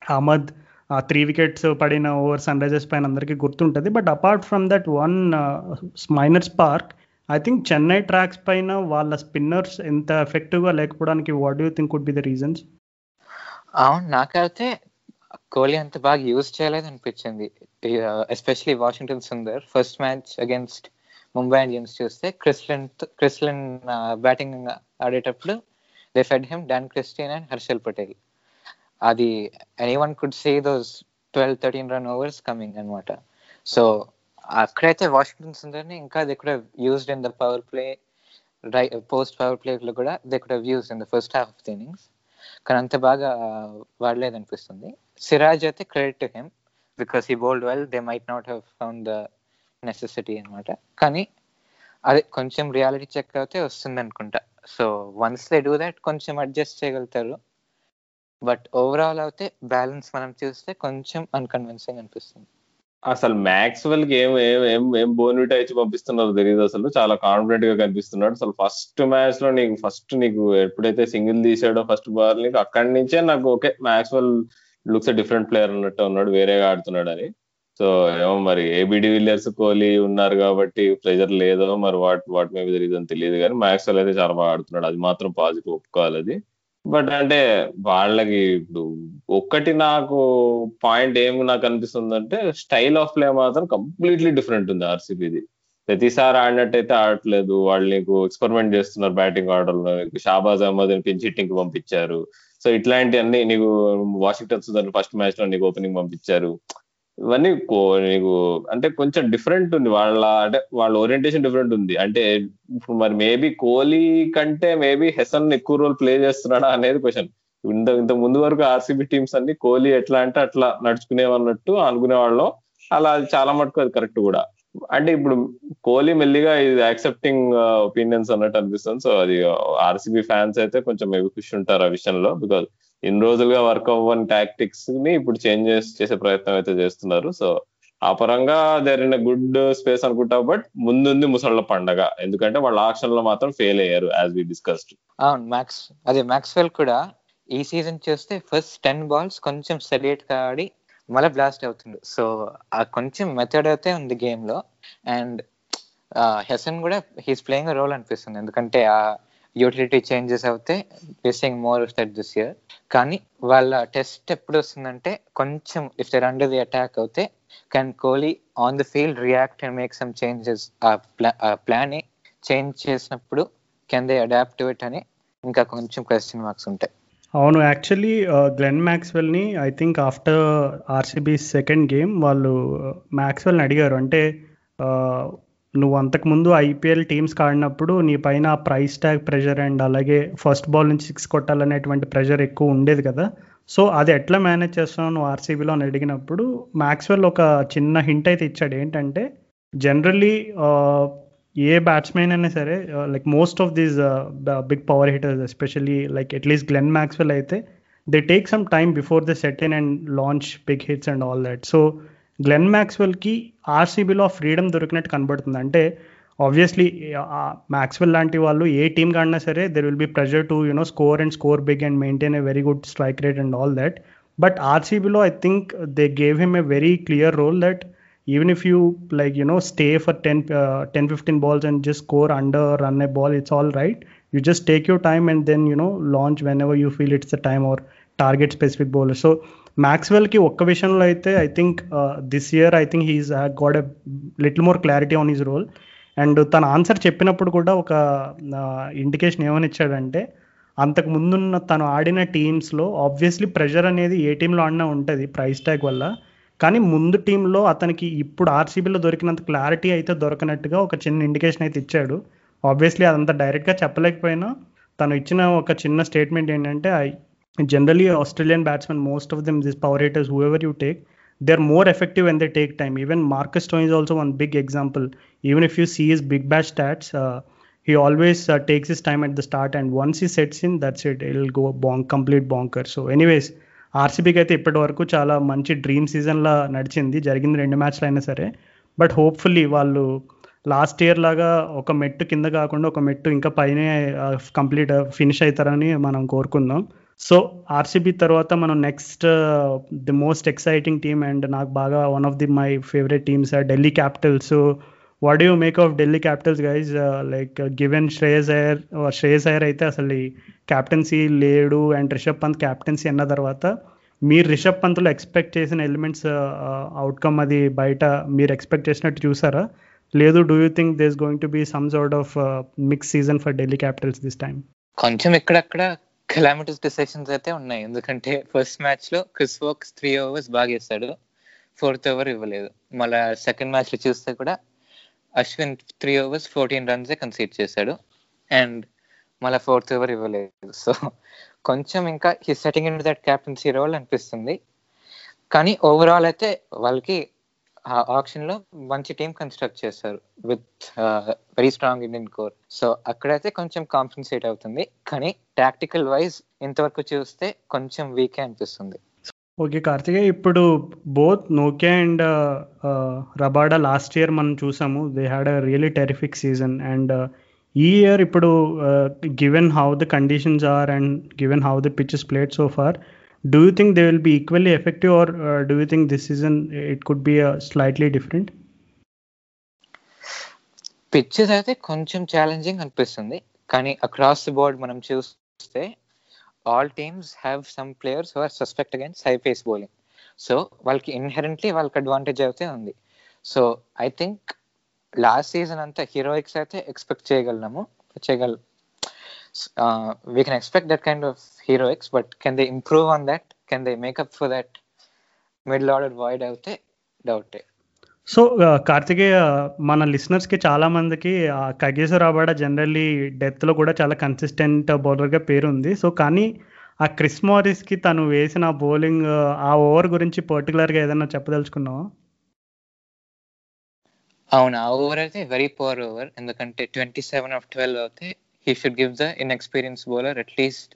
Ahmed ఆ త్రీ వికెట్స్ పడిన ఓవర్ సన్ రైజర్స్ పైన అందరికీ గుర్తుంటుంది. But apart from that one minor spark I think Chennai tracks పైన వాళ్ళ స్పిన్నర్స్ ఎంత ఎఫెక్టివ్గా లేకపోవడానికి what you think could be the reasons అవును నాకైతే కోహ్లీ అంత బాగా యూజ్ చేయలేదు అనిపించింది especially Washington Sundar first match against Mumbai Indians చూస్తే Chris Lynn Chris Lynn batting ఆడేటప్పుడు they fed him Dan Christian and Harshal Patel అది any one could see those twelve thirteen run overs coming అనమాట సో అక్కడైతే వాషింగ్టన్ సుందర్ని ఇంకా దే కూడా used in the power play rye post power ప్లేలో కూడా they could use in the first half of the innings కానీ అంత బాగా వాడలేదు అనిపిస్తుంది సిరాజ్ అయితే credit to him because he bowled well they might not have found the necessity అనమాట కానీ అదే కొంచెం రియాలిటీ చెక్ అయితే వస్తుంది అనుకుంటా so once they do that కొంచెం అడ్జస్ట్ చేయగలుగుతారు. బట్ ఓవరాల్ అయితే బ్యాలెన్స్ మనం చూస్తే కొంచెం అన్కన్విన్సింగ్ అనిపిస్తుంది. అసలు మ్యాక్స్వెల్కి ఏం ఏం ఏం ఏం బోన్విటా ఇచ్చి పంపిస్తున్నారో తెలియదు అసలు. చాలా కాన్ఫిడెంట్గా కనిపిస్తున్నాడు. అసలు ఫస్ట్ మ్యాచ్లో నీకు ఫస్ట్ నీకు ఎప్పుడైతే సింగిల్ తీసాడో ఫస్ట్ బాల్ నీకు అక్కడి నుంచే నాకు okay Maxwell looks different player అన్నట్టు ఉన్నాడు వేరేగా ఆడుతున్నాడు అని సో ఏమో మరి ఏబిడి విలియర్స్ కోహ్లీ ఉన్నారు కాబట్టి ప్రెజర్ లేదో మరి వాట్ వాట్ మేబీ రీజన్ తెలియదు కానీ మ్యాక్స్వెల్ అయితే చాలా బాగా ఆడుతున్నాడు. అది మాత్రం పాజిటివ్ ఒప్పుకోవాలి అది. బట్ అంటే వాళ్ళకి ఇప్పుడు ఒక్కటి నాకు పాయింట్ ఏమి నాకు అనిపిస్తుంది అంటే స్టైల్ ఆఫ్ ప్లే మాత్రం కంప్లీట్లీ డిఫరెంట్ ఉంది ఆర్సీబీది. ప్రతిసారి ఆడినట్టయితే ఆడట్లేదు. వాళ్ళు నీకు ఎక్స్పెరిమెంట్ చేస్తున్నారు batting order Shahbaz Ahmed pinch hitting పంపించారు. సో ఇట్లాంటివన్నీ నీకు వాషింగ్టన్ సుందర్ ఫస్ట్ మ్యాచ్లో నీకు ఓపెనింగ్ పంపించారు. ఇవన్నీ నీకు అంటే కొంచెం డిఫరెంట్ ఉంది. వాళ్ళ అంటే వాళ్ళ ఓరియంటేషన్ డిఫరెంట్ ఉంది. అంటే ఇప్పుడు మరి మేబీ కోహ్లీ కంటే మేబీ హెసన్ ఎక్కువ రోల్ ప్లే చేస్తున్నాడా అనేది క్వశ్చన్ ఇంత ఇంత ముందు వరకు ఆర్సీబీ టీమ్స్ అన్ని కోహ్లీ ఎట్లా అంటే అట్లా నడుచుకునేవన్నట్టు అనుకునే వాళ్ళం. అలా చాలా మటుకు అది కరెక్ట్ కూడా. అంటే ఇప్పుడు కోహ్లీ మెల్లిగా ఇది యాక్సెప్టింగ్ ఒపీనియన్స్ uh, అన్నట్టు అనిపిస్తుంది. సో అది ఆర్సీబీ ఫ్యాన్స్ అయితే కొంచెం మేబీ ఖుషి ఉంటారు ఆ విషయంలో బికాస్ ఇన్ని రోజులుగా వర్క్ అవ్వని టాక్టిక్స్ని ఇప్పుడు చేంజ్ చేసే ప్రయత్నం అయితే చేస్తున్నారు. సో ఆ పరంగా దేర్ ఇన్ గుడ్ స్పేస్ అనుకుంటా బట్ ముందుంది ముసళ్ళ పండగ. ఎందుకంటే వాళ్ళ ఆక్షన్లో మాత్రం ఫెయిల్ అయ్యారు యాజ్ వి డిస్కస్డ్ అవును మ్యాక్స్ అదే మ్యాక్స్వెల్ కూడా ఈ సీజన్ చూస్తే ఫస్ట్ టెన్ బాల్స్ కొంచెం సెలియేట్ కాడి మళ్ళీ బ్లాస్ట్ అవుతుంది సో ఆ కొంచెం మెథడ్ అయితే ఉంది గేమ్లో. అండ్ హెసన్ కూడా హీస్ ప్లేయింగ్ రోల్ అనిపిస్తుంది. ఎందుకంటే ఆ యూటిలిటీ చేంజెస్ అవుతే basing more state that this year. కానీ వాళ్ళ టెస్ట్ ఎప్పుడు వస్తుందంటే కొంచెం if they're under the attack అవుతే can Kohli on the field react and make some changes. ఆ ప్లాన్ చేంజ్ చేసినప్పుడు can they adapt to it అని ఇంకా కొంచెం క్వశ్చన్ మార్క్స్ ఉంటాయి. అవును actually Glenn మ్యాక్స్వెల్ని I think after RCB second game వాళ్ళు మ్యాక్స్వెల్ని అడిగారు. అంటే నువ్వు అంతకుముందు ఐపీఎల్ టీమ్స్ ఆడినప్పుడు నీ పైన ప్రైస్ ట్యాగ్ ప్రెషర్ అండ్ అలాగే ఫస్ట్ బాల్ నుంచి సిక్స్ కొట్టాలనేటువంటి ప్రెషర్ ఎక్కువ ఉండేది కదా. సో అది ఎట్లా మేనేజ్ చేస్తున్నావు? నువ్వు ఆర్సీబీలో అని అడిగినప్పుడు మ్యాక్స్వెల్ ఒక చిన్న హింట్ అయితే ఇచ్చాడు. ఏంటంటే జనరల్లీ ఏ బ్యాట్స్మెన్ అయినా సరే like most of these big power hitters especially like at least Glenn Maxwell అయితే they take some time before the set in and launch big hits and all that so Glenn మ్యాక్స్వెల్కి ఆర్సీబీలో ఫ్రీడమ్ దొరికినట్టు కనబడుతుంది అంటే ఆబ్వియస్లీ మ్యాక్స్వెల్ లాంటి వాళ్ళు ఏ టీమ్ కాడినా సరే there will be pressure to you know score and score big and maintain a very good strike rate and all that but ఆర్సీబీలో I think they gave him a very clear role that even if you like you know stay for 10 uh, 10 15 balls and just score under run a ball it's all right you just take your time and then you know launch whenever you feel it's the time or target specific మ్యాక్స్వెల్కి ఒక్క విషయంలో అయితే I think this year I think he's got a little more clarity on his role and తన ఆన్సర్ చెప్పినప్పుడు కూడా ఒక uh, ఇండికేషన్ ఏమని ఇచ్చాడంటే అంతకు ముందున్న తను ఆడిన టీమ్స్లో ఆబ్వియస్లీ ప్రెషర్ అనేది ఏ టీంలో ఆడినా ఉంటుంది ప్రైస్ ట్యాగ్ వల్ల. కానీ ముందు టీంలో అతనికి ఇప్పుడు ఆర్సీబీలో దొరికినంత క్లారిటీ అయితే దొరకనట్టుగా ఒక చిన్న ఇండికేషన్ అయితే ఇచ్చాడు. ఆబ్వియస్లీ అదంతా డైరెక్ట్గా చెప్పలేకపోయినా తను ఇచ్చిన ఒక చిన్న స్టేట్మెంట్ ఏంటంటే I generally Australian batsmen most of them this power hitters whoever you take they are more effective when they take time. Even Marcus Stone is also one big example. Even if you see his big bash stats, uh, he always uh, takes his time at the start, and once he sets in, that's it. It'll go bonk, complete bonker. So, anyways, ఆర్సీబీకి అయితే ఇప్పటి వరకు చాలా మంచి డ్రీమ్ సీజన్లా నడిచింది జరిగింది రెండు మ్యాచ్లు అయినా సరే బట్ హోప్ఫుల్లీ వాళ్ళు లాస్ట్ ఇయర్ లాగా ఒక మెట్టు కింద కాకుండా ఒక మెట్టు ఇంకా పైనే కంప్లీట్ ఫినిష్ అవుతారని మనం కోరుకుందాం సో ఆర్సీబీ తర్వాత మనం next the most exciting team and నాకు బాగా one of the my favourite teams Delhi Capitals what you make of Delhi Capitals guys like given Shreyas Iyer Shreyas Iyer అయితే అసలు క్యాప్టెన్సీ లేడు అండ్ రిషబ్ పంత్ క్యాప్టెన్సీ అన్న తర్వాత మీరు రిషబ్ పంత్లో ఎక్స్పెక్ట్ చేసిన ఎలిమెంట్స్ అవుట్కమ్ అది బయట మీరు ఎక్స్పెక్ట్ చేసినట్టు చూసారా? లేదు do you think this going to be some sort of mix season for Delhi Capitals this time కొంచెం ఇక్కడక్కడ కలామిటస్ డిసెషన్స్ అయితే ఉన్నాయి. ఎందుకంటే ఫస్ట్ మ్యాచ్లో క్రిస్ వోక్స్ త్రీ ఓవర్స్ బాగా వేస్తాడు ఫోర్త్ ఓవర్ ఇవ్వలేదు. మళ్ళీ సెకండ్ మ్యాచ్లో చూస్తే కూడా Ashwin three overs fourteen runs concede చేశాడు. అండ్ మళ్ళీ ఫోర్త్ ఓవర్ ఇవ్వలేదు. సో కొంచెం ఇంకా he setting in that captaincy role అనిపిస్తుంది. కానీ ఓవరాల్ అయితే వాళ్ళకి ఆప్షన్లో మంచి టీం కన్స్ట్రక్ట్ చేస్తారు with very strong Indian core so అక్కడైతే కొంచెం కాంపెన్సేట్ అవుతుంది. కానీ టాక్టికల్ వైజ్ ఇంతవరకు చూస్తే కొంచెం వీకే అనిపిస్తుంది. ఓకే కార్తికే ఇప్పుడు బోత్ నోకియా అండ్ రబాడా లాస్ట్ ఇయర్ మనం చూసాము. They had a really terrific season and ఈ ఇయర్ ఇప్పుడు given how the conditions are and given how the pitches played so far do you think they will be equally effective or uh, do you think this season it could be a slightly different? Pitches అయితే కొంచెం ఛాలెంజింగ్ అనిపిస్తుంది. కానీ అక్రాస్ ది బోర్డ్ మనం చూస్తే all teams have some players are suspect against high pace bowling so వాళ్ళకి ఇన్హెరెంట్లీ వాళ్ళకి అడ్వాంటేజ్ అయితే ఉంది. So I think last season అంతా హీరోయిక్స్ అయితే ఎక్స్పెక్ట్ చేయగలము చేయగల we can expect that kind of heroics, but can they improve on that? Can they make up for that middle order void అవుతే డౌటే సో కార్తికేయ మన లిసనర్స్కి చాలా మందికి రాబాడ జనరల్లీ డెత్లో కూడా చాలా కన్సిస్టెంట్ బౌలర్గా పేరుంది సో కానీ ఆ క్రిస్ మారిస్కి తను వేసిన బౌలింగ్ ఆ ఓవర్ గురించి పర్టికులర్గా ఏదైనా చెప్పదలుచుకున్నావా? అవును? ఆ ఓవర్ అయితే వెరీ పువర్ ఓవర్ ఎందుకంటే ట్వంటీ సెవెన్ ఆఫ్ ట్వెల్వ్ అయితే he should give the inexperience bowler at least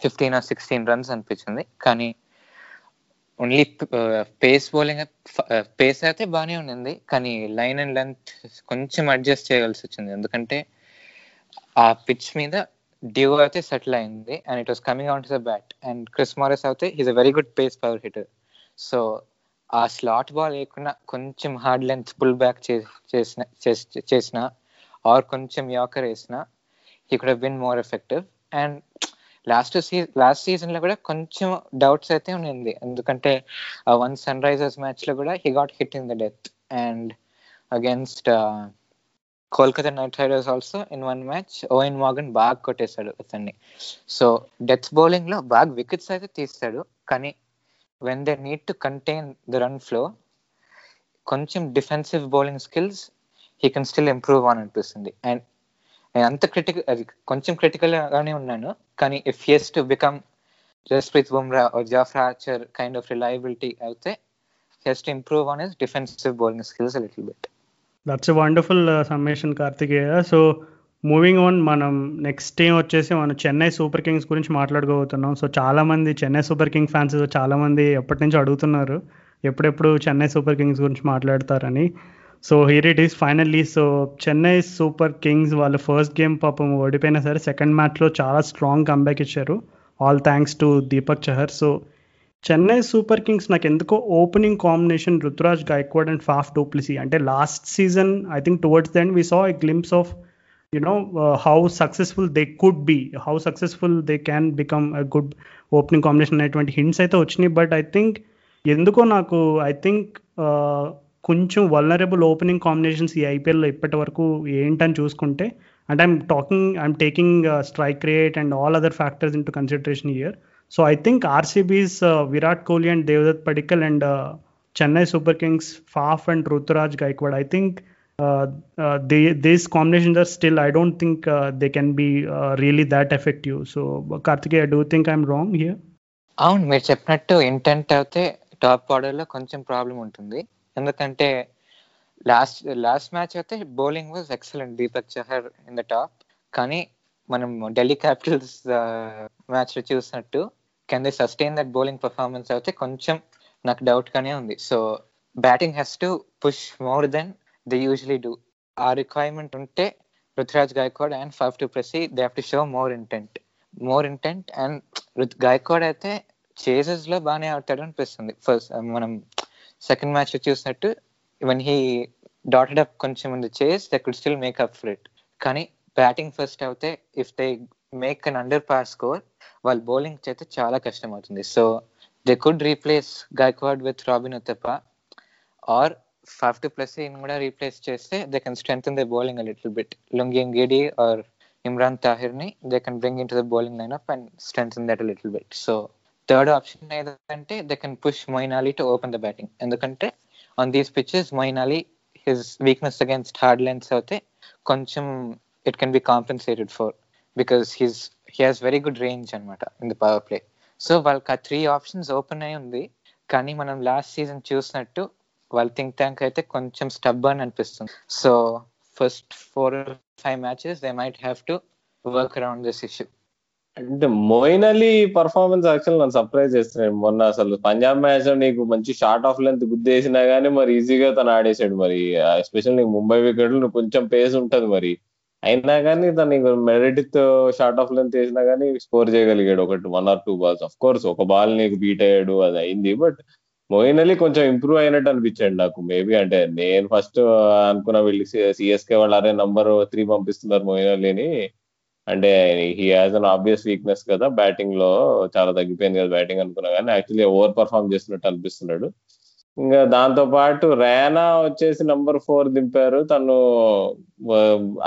fifteen or sixteen runs అనిపించింది. కానీ ఓన్లీ పేస్ బౌలింగ్ పేస్ అయితే బాగానే ఉండింది. కానీ లైన్ అండ్ లెంత్ కొంచెం అడ్జస్ట్ చేయవలసి వచ్చింది. ఎందుకంటే ఆ పిచ్ మీద డ్యూ అయితే సెటిల్ అయింది and it was coming out the bat and Chris Morris అయితే is a very good pace power hitter so ఆ స్లాట్ బాల్ లేకుండా కొంచెం హార్డ్ లెంత్ పుల్ బ్యాక్ చేసిన చేసిన ఆర్ కొంచెం యాకర్ వేసిన he could been more effective and last season last సీజన్లో కూడా కొంచెం డౌట్స్ అయితే ఉండింది. ఎందుకంటే వన్ సన్ రైజర్స్ మ్యాచ్లో కూడా he got hit in the death and against Kolkata Knight Riders also in one match Eoin Morgan బాగా కొట్టేశాడు అతన్ని. సో డెత్ బౌలింగ్లో బాగా వికెట్స్ అయితే తీస్తాడు. కానీ when they need to contain the run flow కొంచెం defensive bowling skills he can still improve అని అనిపిస్తుంది. అండ్ నేను అంత క్రిటికల్ అది కొంచెం క్రిటికల్ గానే ఉన్నాను. కానీ if he's to become Jasprit Bumrah Jofra Archer kind of reliability అయితే he's to improve on his defensive bowling skills little bit that's wonderful summation Karthikeya so moving on మనం నెక్స్ట్ టీం వచ్చేసి మనం చెన్నై సూపర్ కింగ్స్ గురించి మాట్లాడుకోబోతున్నాం. సో చాలా మంది చెన్నై సూపర్ కింగ్ ఫ్యాన్స్ చాలామంది ఎప్పటి నుంచి అడుగుతున్నారు ఎప్పుడెప్పుడు చెన్నై సూపర్ కింగ్స్ గురించి మాట్లాడతారని. So here it is finally so Chennai Super Kings వాళ్ళ ఫస్ట్ గేమ్ పాపం ఓడిపోయినా సరే సెకండ్ మ్యాచ్లో చాలా స్ట్రాంగ్ కంబ్యాక్ ఇచ్చారు. All thanks to Deepak Chahar so Chennai Super Kings నాకు ఎందుకో opening combination Ruturaj Gaikwad and Faf du Plessis అంటే last season I think towards then we saw a glimpse of you know how successful they could be how successful they can become become good opening combination అనేటువంటి హింట్స్ అయితే వచ్చినాయి. బట్ ఐ థింక్ ఎందుకో నాకు ఐ థింక్ కొంచెం వల్నరబుల్ ఓపెనింగ్ కాంబినేషన్స్ ఈ ఐపీఎల్లో ఇప్పటి వరకు ఏంటని చూసుకుంటే and I'm talking I'm taking strike rate and all other factors into consideration year so I think RCB's Virat Kohli and Devdutt Padikkal and Chennai Super Kings Faf and Ruturaj Gaikwad I think they uh, combination are still I don't think they can be really that effective so really I do think I'm wrong here అవును మీరు చెప్పినట్టు ఇంటెంట్ అయితే టాప్ ఆర్డర్లో కొంచెం ప్రాబ్లం ఉంటుంది. ఎందుకంటే లాస్ట్ లాస్ట్ మ్యాచ్ అయితే bowling was excellent. Deepak Chahar in the top. కానీ మనం ఢిల్లీ క్యాపిటల్స్ మ్యాచ్లో చూసినట్టు can they sustain that bowling performance అయితే కొంచెం నాకు డౌట్ గానే ఉంది. So batting has to push more than they usually do ఆ రిక్వైర్మెంట్ ఉంటే Ruturaj Gaikwad and Faf du Plessis they have to show more intent more intent and Rutu Gaikwad అయితే చేజెస్లో బాగానే ఆడతాడు అనిపిస్తుంది. ఫస్ట్ మనం సెకండ్ మ్యాచ్ చూసినట్టు వన్ హీ డాటెడ్ అప్ కొంచెం ఉంది chase they could still make up for it కానీ బ్యాటింగ్ ఫస్ట్ అయితే if they make an under par score వాళ్ళు బౌలింగ్ చేస్తే చాలా కష్టం అవుతుంది. So they could replace Gaikwad with Robin Uthappa or Faf du Plessis కూడా రీప్లేస్ చేస్తే they can strengthen bowling little bit Lungi గిడి or Imran తాహిర్ని they can bring in to the bowling line up and strength that little bit so third option ఏదంటే they can push Moeen Ali to open the batting ఎందుకంటే on these pitches Moeen Ali his weakness against hard lengths అయితే కొంచెం it can be compensated for because he's he has very good range అనమాట in the power play so వాళ్ళకి ఆ త్రీ ఆప్షన్స్ ఓపెన్ అయి ఉంది. కానీ మనం లాస్ట్ సీజన్ చూసినట్టు వాళ్ళ థింక్ ట్యాంక్ అయితే కొంచెం స్టబ్బర్న్ అనిపిస్తుంది. So first four five matches they might have to work around this issue అంటే మోయిన్ అలీ పర్ఫార్మెన్స్ యాక్చువల్ నన్ను సర్ప్రైజ్ చేస్తున్నాడు మొన్న అసలు పంజాబ్ మ్యాచ్లో నీకు మంచి షార్ట్ ఆఫ్ లెంత్ గుద్దేసినా గానీ మరి ఈజీగా తను ఆడేసాడు మరి. ఎస్పెషల్ నీకు ముంబై వికెట్లు నువ్వు కొంచెం పేస్ ఉంటది మరి. అయినా కానీ తను మెరిట్ షార్ట్ ఆఫ్ లెంత్ వేసినా కానీ స్కోర్ చేయగలిగాడు ఒకటి one or two balls of course ఒక బాల్ నీకు బీట్ అయ్యాడు అది అయింది. బట్ మోయిన్ అలీ కొంచెం ఇంప్రూవ్ అయినట్టు అనిపించాడు నాకు. మేబీ అంటే నేను ఫస్ట్ అనుకున్న వీళ్ళు సిఎస్కే వాళ్ళు అరే నంబర్ త్రీ పంపిస్తున్నారు మోయిన్ అలీని అంటే he has an obvious weakness కదా బ్యాటింగ్లో చాలా తగ్గిపోయింది కదా బ్యాటింగ్ అనుకున్నా కానీ యాక్చువల్లీ ఓవర్ పర్ఫామ్ చేస్తున్నట్టు అనిపిస్తున్నాడు. ఇంకా దాంతో పాటు రేనా వచ్చేసి నంబర్ ఫోర్ దింపారు. తను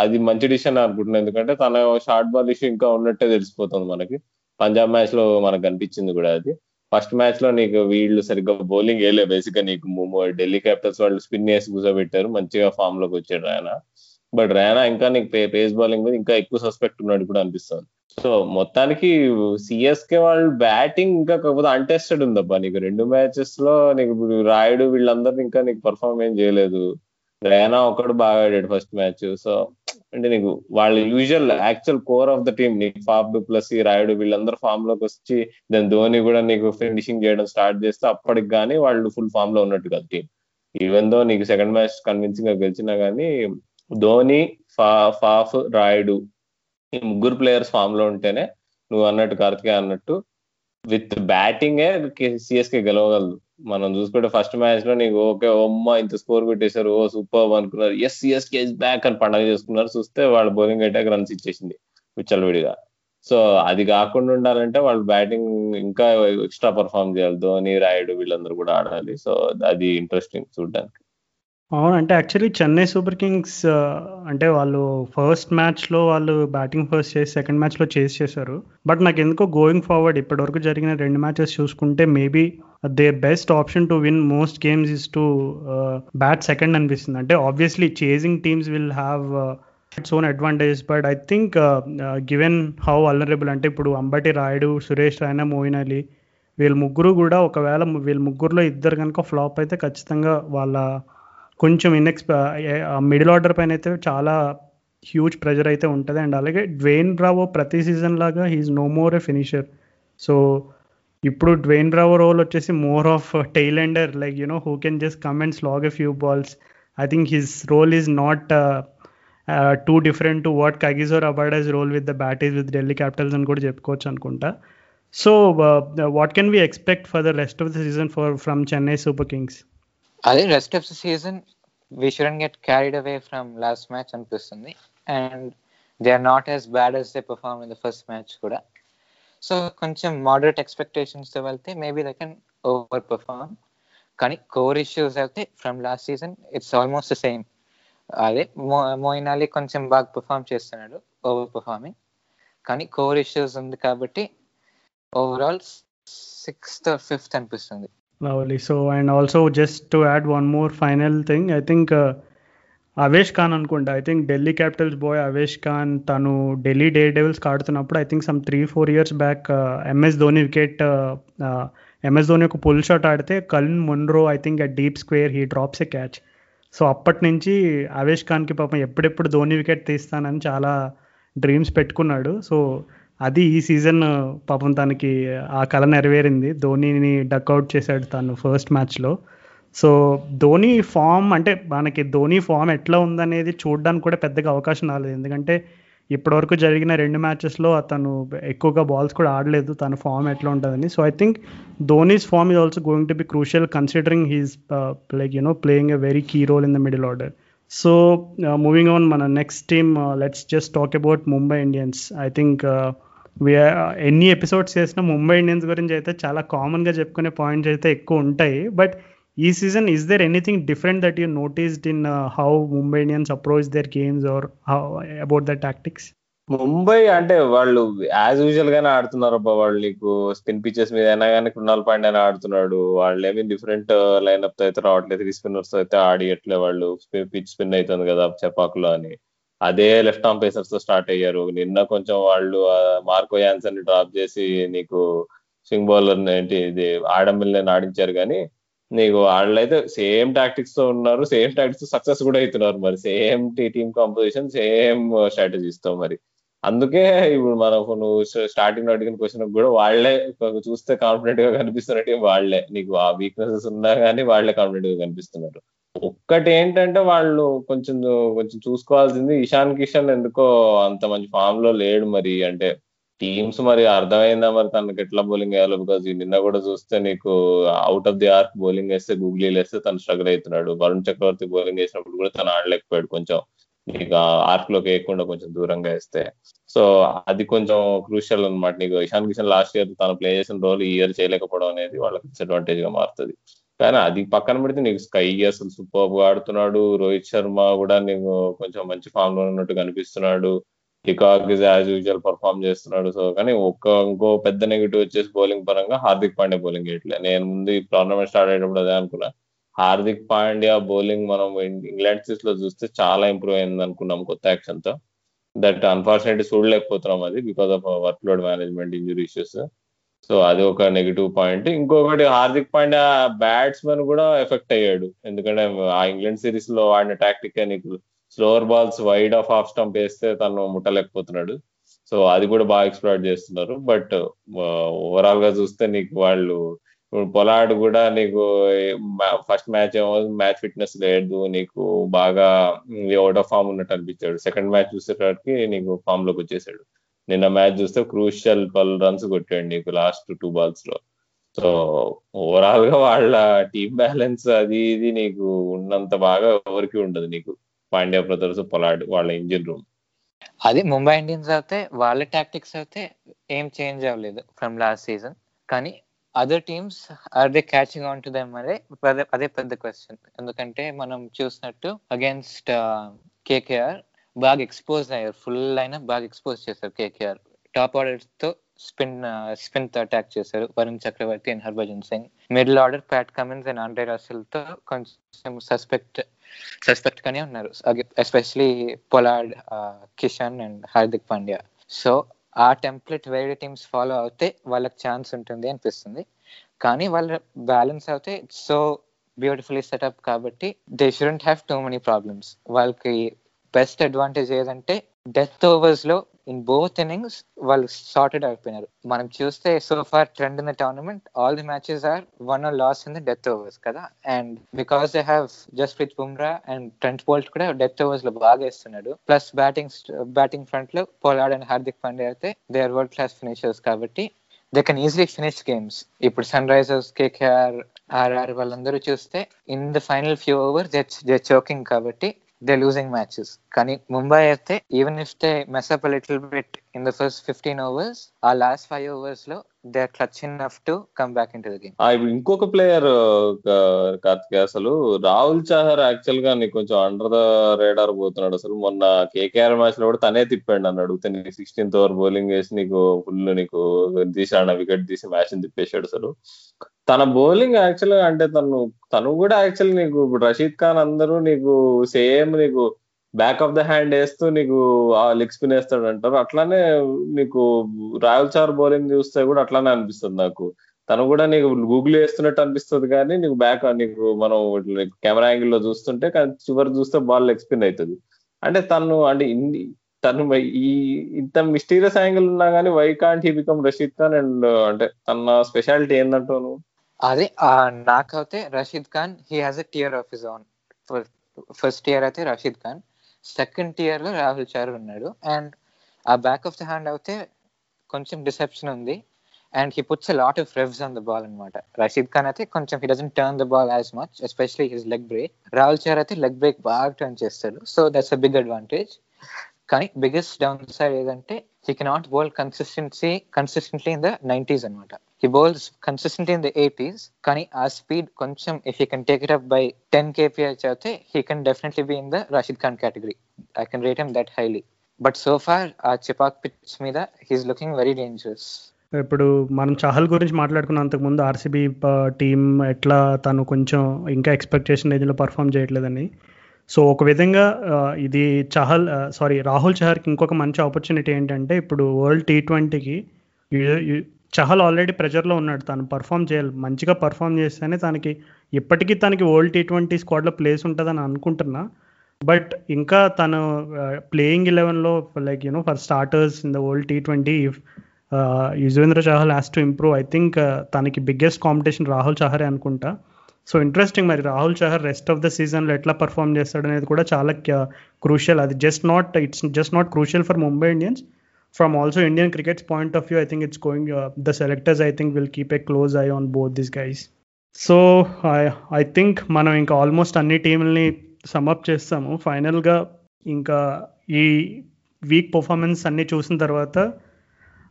అది మంచి డిసిషన్ అనుకుంటున్నాను ఎందుకంటే తన షార్ట్ బాల్ ఇష్యూ ఇంకా ఉన్నట్టే తెలిసిపోతుంది మనకి. పంజాబ్ మ్యాచ్లో మనకు కనిపించింది కూడా అది. ఫస్ట్ మ్యాచ్లో నీకు వీళ్ళు సరిగ్గా బౌలింగ్ వేయలే. బేసిక్గా నీకు ఢిల్లీ క్యాపిటల్స్ వాళ్ళు స్పిన్ వేసి కూర్చోబెట్టారు. మంచిగా ఫామ్లోకి వచ్చాడు రాయనా బట్ రైనా ఇంకా నీకు పేస్ బౌలింగ్ మీద ఇంకా ఎక్కువ సస్పెక్ట్ ఉన్నాడు కూడా అనిపిస్తుంది. సో మొత్తానికి సిఎస్కే వాళ్ళు బ్యాటింగ్ ఇంకా కాకపోతే అన్టెస్టెడ్ ఉందబ్బా నీకు. రెండు మ్యాచెస్లో నీకు రాయుడు వీళ్ళందరూ ఇంకా నీకు పర్ఫామ్ ఏం చేయలేదు. రైనా ఒకడు బాగా ఆడాడు ఫస్ట్ మ్యాచ్ సో అంటే నీకు వాళ్ళ usual actual core of the team నీకు ఫాఫ్ ప్లస్ రాయుడు వీళ్ళందరూ ఫామ్లోకి వచ్చి దాని ధోని కూడా నీకు ఫినిషింగ్ చేయడం స్టార్ట్ చేస్తే అప్పటికి కానీ వాళ్ళు ఫుల్ ఫామ్లో ఉన్నట్టు కదా టీం ఈవెన్ దో నీకు సెకండ్ మ్యాచ్ కన్విన్సింగ్గా గెలిచినా కానీ ధోని ఫా ఫాఫ్ రాయుడు ఈ ముగ్గురు ప్లేయర్స్ ఫామ్లో ఉంటేనే నువ్వు అన్నట్టు కార్తికే అన్నట్టు విత్ బ్యాటింగే సిఎస్కే గెలవగలదు. మనం చూసుకుంటే ఫస్ట్ మ్యాచ్లో నీకు ఓకే ఒమ్మ ఇంత స్కోర్ కొట్టేశారు ఓ సూపర్ అనుకున్నారు. ఎస్ సిఎస్కే ఇస్ బ్యాక్ అని పండగ చేసుకున్నారు. చూస్తే వాళ్ళు బౌలింగ్ అటాక్ రన్స్ ఇచ్చేసింది విచ్చలవిడిగా సో అది కాకుండా ఉండాలంటే వాళ్ళు బ్యాటింగ్ ఇంకా ఎక్స్ట్రా పర్ఫామ్ చేయాలి. ధోని రాయుడు వీళ్ళందరూ కూడా ఆడాలి. సో అది ఇంట్రెస్టింగ్ చూడడానికి. అవును అంటే యాక్చువల్లీ చెన్నై సూపర్ కింగ్స్ అంటే వాళ్ళు ఫస్ట్ మ్యాచ్లో వాళ్ళు బ్యాటింగ్ ఫస్ట్ చేసి సెకండ్ మ్యాచ్లో చేసి చేశారు. బట్ నాకు ఎందుకో గోయింగ్ ఫార్వర్డ్ ఇప్పటివరకు జరిగిన రెండు మ్యాచెస్ చూసుకుంటే maybe the best option to win most games is to bat second అనిపిస్తుంది. అంటే obviously chasing teams will have its own advantages but I think given how vulnerable అంటే ఇప్పుడు అంబటి రాయుడు సురేష్ రైనా మోయిన్ అలీ వీళ్ళ ముగ్గురు కూడా ఒకవేళ వీళ్ళ ముగ్గురులో ఇద్దరు కనుక ఫ్లాప్ అయితే ఖచ్చితంగా వాళ్ళ కొంచెం ఇన్ఎక్స్ మిడిల్ ఆర్డర్ పైన అయితే చాలా హ్యూజ్ ప్రెజర్ అయితే ఉంటుంది. అండ్ అలాగే డ్వేన్ బ్రావో ప్రతి సీజన్ లాగా he's no more a finisher so ఇప్పుడు డ్వేన్ బ్రావో రోల్ వచ్చేసి more of tailender like you know who can just come and slog a few balls I think his role is not too different to what Kagiso Rabada's role with the bat with Delhi Capitals అని కూడా చెప్పుకోవచ్చు అనుకుంటా. So what can we expect for the rest of the season for from Chennai Super Kings అదే rest of the season we shouldn't get carried away from last match అనిపిస్తుంది. And they are not as bad as they perform in the first match కూడా. సో కొంచెం మోడరేట్ ఎక్స్పెక్టేషన్స్తో వెళ్తే maybe they can over perform కానీ కోర్ ఇష్యూస్ అయితే from last season it's almost same అదే మోయిన్ అలీ కొంచెం బాగా పర్ఫామ్ చేస్తున్నాడు ఓవర్ పర్ఫార్మింగ్ కానీ కోర్ ఇష్యూస్ ఉంది కాబట్టి ఓవరాల్ సిక్స్త్ ఫిఫ్త్ అనిపిస్తుంది. Lovely. So, and also just to add one more final thing, I think uh, Avesh Khan అనుకుంటా. I think Delhi Capitals boy Avesh Khan తను ఢిల్లీ డే డెవిల్స్ ఆడుతున్నప్పుడు I think some three four years back MS Dhoni wicket MS Dhoni ఒక పుల్ షాట్ ఆడితే Colin Munro I think at deep square he drops a catch so అప్పటి నుంచి అవేష్ ఖాన్కి పాపం ఎప్పుడెప్పుడు ధోని వికెట్ తీస్తానని చాలా డ్రీమ్స్ పెట్టుకున్నాడు. సో అది ఈ సీజన్ పాపం తనకి ఆ కళ నెరవేరింది. ధోనిని డక్అవుట్ చేశాడు తను ఫస్ట్ మ్యాచ్లో సో ధోని ఫామ్ అంటే మనకి ధోని ఫామ్ ఎట్లా ఉందనేది చూడడానికి కూడా పెద్దగా అవకాశం రాలేదు. ఎందుకంటే ఇప్పటివరకు జరిగిన రెండు మ్యాచెస్లో అతను ఎక్కువగా బాల్స్ కూడా ఆడలేదు. తన ఫామ్ ఎట్లా ఉంటుందని. So I think Dhoni's form is also going to be crucial considering he's like you know playing a very key role in the middle order so moving on మన next team let's just talk about Mumbai Indians I think ఎన్ని ఎపిసోడ్స్ చేసినా ముంబై ఇండియన్స్ గురించి అయితే చాలా కామన్గా చెప్పుకునే పాయింట్స్ అయితే ఎక్కువ ఉంటాయి. బట్ ఈ season is there anything different that you noticed in how Mumbai Indians approach their games or how about the tactics Mumbai అంటే వాళ్ళు యాజ్ యూజువల్ గానే ఆడుతున్నారు అబ్బా. వాళ్ళు నీకు స్పిన్ పిచెస్ మీద అయినా కానీ కృణాల్ పాండే అయినా ఆడుతున్నాడు. వాళ్ళు ఏమి డిఫరెంట్ లైన్అప్తో అయితే రావట్లేదు. త్రీ స్పిన్నర్స్తో అయితే ఆడియట్లే వాళ్ళు. పిచ్ స్పిన్ అవుతుంది కదా చెపాకులో అని. అదే లెఫ్ట్ ఆర్మ్ పేసర్స్తో స్టార్ట్ అయ్యారు. నిన్న కొంచెం వాళ్ళు మార్కో యాన్సన్ని డ్రాప్ చేసి నీకు స్వింగ్ బౌలర్ ఏంటి ఇది ఆడంబిల్ని ఆడించారు కానీ నీకు వాళ్ళైతే సేమ్ టాక్టిక్స్తో ఉన్నారు సేమ్ టాక్టిక్స్ సక్సెస్ కూడా అవుతున్నారు మరి. సేమ్ టీమ్ కాంపోజిషన్ సేమ్ స్ట్రాటజీస్తో మరి. అందుకే ఇప్పుడు మనం నువ్వు స్టార్టింగ్ అడిగిన క్వశ్చన్ కూడా వాళ్ళే చూస్తే కాన్ఫిడెంట్గా కనిపిస్తున్న టీం వాళ్ళే నీకు ఆ వీక్నెసెస్ ఉన్నా కానీ వాళ్ళే కాన్ఫిడెంట్గా కనిపిస్తున్నారు. ఒక్కటి ఏంటంటే వాళ్ళు కొంచెం కొంచెం చూసుకోవాల్సింది ఇషాన్ కిషన్ ఎందుకో అంత మంచి ఫామ్లో లేడు మరి. అంటే టీమ్స్ మరి అర్థమైందా మరి తనకి ఎట్లా బౌలింగ్ వేయాలో? బికాజ్ నిన్న కూడా చూస్తే నీకు out of the arc bowling వేస్తే గూగ్లీ వేస్తే తను స్ట్రగుల్ అవుతున్నాడు. వరుణ్ చక్రవర్తి బౌలింగ్ వేసినప్పుడు కూడా తను ఆడలేకపోయాడు కొంచెం. నీకు ఆర్క్లోకి వేయకుండా కొంచెం దూరంగా వేస్తే. సో అది కొంచెం క్రూషియల్ అనమాట నీకు ఇషాన్ కిషన్ లాస్ట్ ఇయర్ తను ప్లే చేసిన రోల్ ఈ ఇయర్ చేయలేకపోవడం అనేది వాళ్ళకి డిసడ్వాంటేజ్గా మారుతుంది. కానీ అది పక్కన పెడితే నీకు స్కై అసలు సూపర్గా ఆడుతున్నాడు. రోహిత్ శర్మ కూడా నీకు కొంచెం మంచి ఫామ్లో ఉన్నట్టు కనిపిస్తున్నాడు. హికాక్ ఇస్ యాజ్ యూజువల్ పర్ఫామ్ చేస్తున్నాడు. సో కానీ ఒక్క ఇంకో పెద్ద నెగిటివ్ వచ్చేసి బౌలింగ్ పరంగా హార్దిక్ పాండ్యా బౌలింగ్ చేయట్లే. నేను ముందు ఈ టోర్నమెంట్ స్టార్ట్ అయ్యేటప్పుడు అదే అనుకున్నా. హార్దిక్ పాండ్యా బౌలింగ్ మనం ఇంగ్లాండ్ సీస్లో చూస్తే చాలా ఇంప్రూవ్ అయింది అనుకున్నాం కొత్త యాక్షన్తో. దట్ అన్ఫార్చునేట్లీ చూడలేకపోతున్నాం అది because of work load management injury issues so అది ఒక నెగిటివ్ పాయింట్ ఇంకొకటి హార్దిక్ పాండ్యా బ్యాట్స్మెన్ కూడా ఎఫెక్ట్ అయ్యాడు. ఎందుకంటే ఆ ఇంగ్లాండ్ సిరీస్లో ఆడిన టాక్టిక్ నీకు? Slower balls wide of off stump వేస్తే తను ముట్టలేకపోతున్నాడు. సో అది కూడా బాగా ఎక్స్ప్లోర్ చేస్తున్నారు. బట్ ఓవరాల్గా చూస్తే నీకు వాళ్ళు ఇప్పుడు పొలాడ్ కూడా నీకు ఫస్ట్ మ్యాచ్ ఏమో మ్యాచ్ ఫిట్నెస్ లేదు. నీకు బాగా అవుట్ ఆఫ్ ఫామ్ ఉన్నట్టు అనిపించాడు. సెకండ్ మ్యాచ్ చూసేటప్పటికి నీకు ఫామ్లోకి వచ్చేసాడు. నిన్న మ్యాచ్ చూస్తే క్రూషియల్ పలు రన్స్ కొట్టాడు నీకు లాస్ట్ టూ బాల్స్లో. సో ఓవరాల్గా వాళ్ళ టీమ్ బ్యాలెన్స్ అది ఇది నీకు ఉన్నంత బాగా ఎవరికి ఉండదు నీకు. పాండ్యా బ్రదర్స్ పొలాడ్ వాళ్ళ ఇంజిన్ రూమ్ అది ముంబై ఇండియన్స్ అయితే వాళ్ళ టాక్టిక్స్ అయితే ఏం చేంజ్ అవ్వలేదు ఫ్రమ్ లాస్ట్ సీజన్ కానీ other teams are they catching on to them అదే అదే పెద్ద క్వశ్చన్ ఎందుకంటే మనం చూసినట్టు అగేన్స్ట్ కేకేఆర్ uh, బాగా ఎక్స్పోజ్ అయ్యారు. ఫుల్ అయినా బాగా ఎక్స్పోజ్ చేశారు కేకేఆర్. టాప్ ఆర్డర్తో స్పిన్ స్పిన్తో అటాక్ చేశారు. Varun Chakravarthy and Harbhajan Singh. Middle order Pat Cummins and Andre రసెల్తో కొంచెం సస్పెక్ట్ సస్పెక్ట్ గానే ఉన్నారు. Especially Pollard Kishan and Hardik Pandya. So ఆ టెంప్లెట్ వేరే టీమ్స్ ఫాలో అవుతే వాళ్ళకి ఛాన్స్ ఉంటుంది అనిపిస్తుంది. కానీ వాళ్ళ బ్యాలెన్స్ అయితే సో బ్యూటిఫుల్లీ సెటప్ కాబట్టి they shouldn't have too many problems. వాళ్ళకి బెస్ట్ అడ్వాంటేజ్ ఏదంటే డెత్ ఓవర్స్లో ఇన్ బోత్ ఇన్నింగ్స్ వాళ్ళు సార్టెడ్ అయిపోయినారు. మనం చూస్తే so far trend in the tournament all the matches are won or lost in the death overs కదా. And because they have just with Bumrah and Trent Boult కూడా డెత్ ఓవర్స్లో బాగా వేస్తున్నాడు. ప్లస్ బ్యాటింగ్ బ్యాటింగ్ ఫ్రంట్లో పోలాడ్ అండ్ హార్దిక్ పాండే అయితే they are world class finishers కాబట్టి they can easily finish games ఇప్పుడు సన్ రైజర్స్ కేకేఆర్ ఆర్ఆర్ వాళ్ళందరూ చూస్తే in the final few overs they choking కాబట్టి దే లూజింగ్ మ్యాచెస్ కానీ ముంబై అయితే even if they mess up little bit in the first fifteen overs ఆ last five ఓవర్స్లో they are clutch enough to come back in to the game. ఇప్పుడు ఇంకొక ప్లేయర్ కార్తిక్ అసలు రాహుల్ చాహర్ యాక్చువల్గా నీకు కొంచెం అండర్ ద రేడార్ పోతున్నాడు. అసలు మొన్న కేకేఆర్ మ్యాచ్లో కూడా తనే తిప్పాడు అని అడిగితే నీకు సిక్స్టీన్త్ ఓవర్ బౌలింగ్ వేసి నీకు ఫుల్ నీకు తీసాడు వికెట్ తీసి మ్యాచ్ తిప్పేశాడు అసలు. తన బౌలింగ్ యాక్చువల్గా అంటే తను తను కూడా యాక్చువల్ నీకు ఇప్పుడు రషీద్ ఖాన్ అందరూ నీకు సేమ్ నీకు బ్యాక్ ఆఫ్ ద హ్యాండ్ వేస్తూ నీకు ఆ లెగ్ స్పిన్ వేస్తాడు అంటారు. అట్లానే నీకు రాయల్ చార్ బౌలింగ్ చూస్తే కూడా అట్లానే అనిపిస్తుంది నాకు. తను కూడా నీకు గూగుల్ వేస్తున్నట్టు అనిపిస్తుంది కానీ నీకు బ్యాక్ నీకు మనం కెమెరా యాంగిల్లో చూస్తుంటే కానీ చివరి చూస్తే బాల్ లెగ్ స్పిన్ అవుతుంది. అంటే తను అంటే తను ఈ ఇంత మిస్టీరియస్ యాంగిల్ ఉన్నా కానీ why can't he become Rashid Khan and అంటే తన స్పెషాలిటీ ఏందంటావు నువ్వు? అదే నాకైతే Rashid Khan he has a tier of his own first tier అయితే రషీద్ ఖాన్ సెకండ్ టియర్లో రాహుల్ చారు ఉన్నాడు. అండ్ ఆ బ్యాక్ ఆఫ్ ద హ్యాండ్ అయితే కొంచెం డిసెప్షన్ ఉంది. And he puts lot of revs on the ball అనమాట రషీద్ ఖాన్ అయితే కొంచెం he doesn't turn the ball as much especially his leg break Rahul Chahar అయితే లెగ్ బ్రేక్ బాగా టర్న్ చేస్తాడు. So that's a big advantage కానీ బిగ్గెస్ట్ డౌన్ సైడ్ ఏదంటే he cannot bowl consistency consistently in the nineties అనమాట he bowls consistent in the eighties కానీ ఆ స్పీడ్ కొంచెం if you can take it up by ten KPH చదివితే he can definitely be in the Rashid Khan category I can rate him that highly but so far ఆ చిపాక్ పిచ్ మీద హీస్ లుకింగ్ వెరీ డేంజరస్ ఇప్పుడు మనం చహల్ గురించి మాట్లాడుకున్న అంతకుముందు ఆర్సీబీ టీం ఎట్లా తను కొంచెం ఇంకా ఎక్స్పెక్టేషన్ రేంజ్లో పర్ఫామ్ చేయట్లేదని. సో ఒక విధంగా ఇది చహల్ సారీ రాహుల్ చహర్కి ఇంకొక మంచి ఆపర్చునిటీ ఏంటంటే ఇప్పుడు వరల్డ్ టీ ట్వంటీకి చహల్ ఆల్రెడీ ప్రెజర్లో ఉన్నాడు. తను పర్ఫామ్ చేయాలి. మంచిగా పర్ఫామ్ చేస్తేనే తనకి ఇప్పటికీ తనకి ఓల్డ్ టీ ట్వంటీ స్క్వాడ్లో ప్లేస్ ఉంటుందని అనుకుంటున్నా. బట్ ఇంకా తను playing ఎలెవెన్లో like you know for starters in the world T twenty if Yuzvendra Chahal has to improve I think తనకి బిగ్గెస్ట్ కాంపిటీషన్ రాహుల్ చహరే అనుకుంటా. సో ఇంట్రెస్టింగ్ మరి Rahul Chahar rest of the సీజన్లో ఎట్లా పర్ఫామ్ చేస్తాడు అనేది కూడా చాలా క్రూషియల్. అది just not it's just not crucial for Mumbai Indians from also Indian cricket's point of view I think it's going the selectors I think will keep a close eye on both this guys so I think మనం ఇంకా ఆల్మోస్ట్ అన్ని టీంలని సమప్ చేస్తాము. ఫైనల్గా ఇంకా ఈ వీక్ పర్ఫార్మెన్స్ అన్ని చూసిన తర్వాత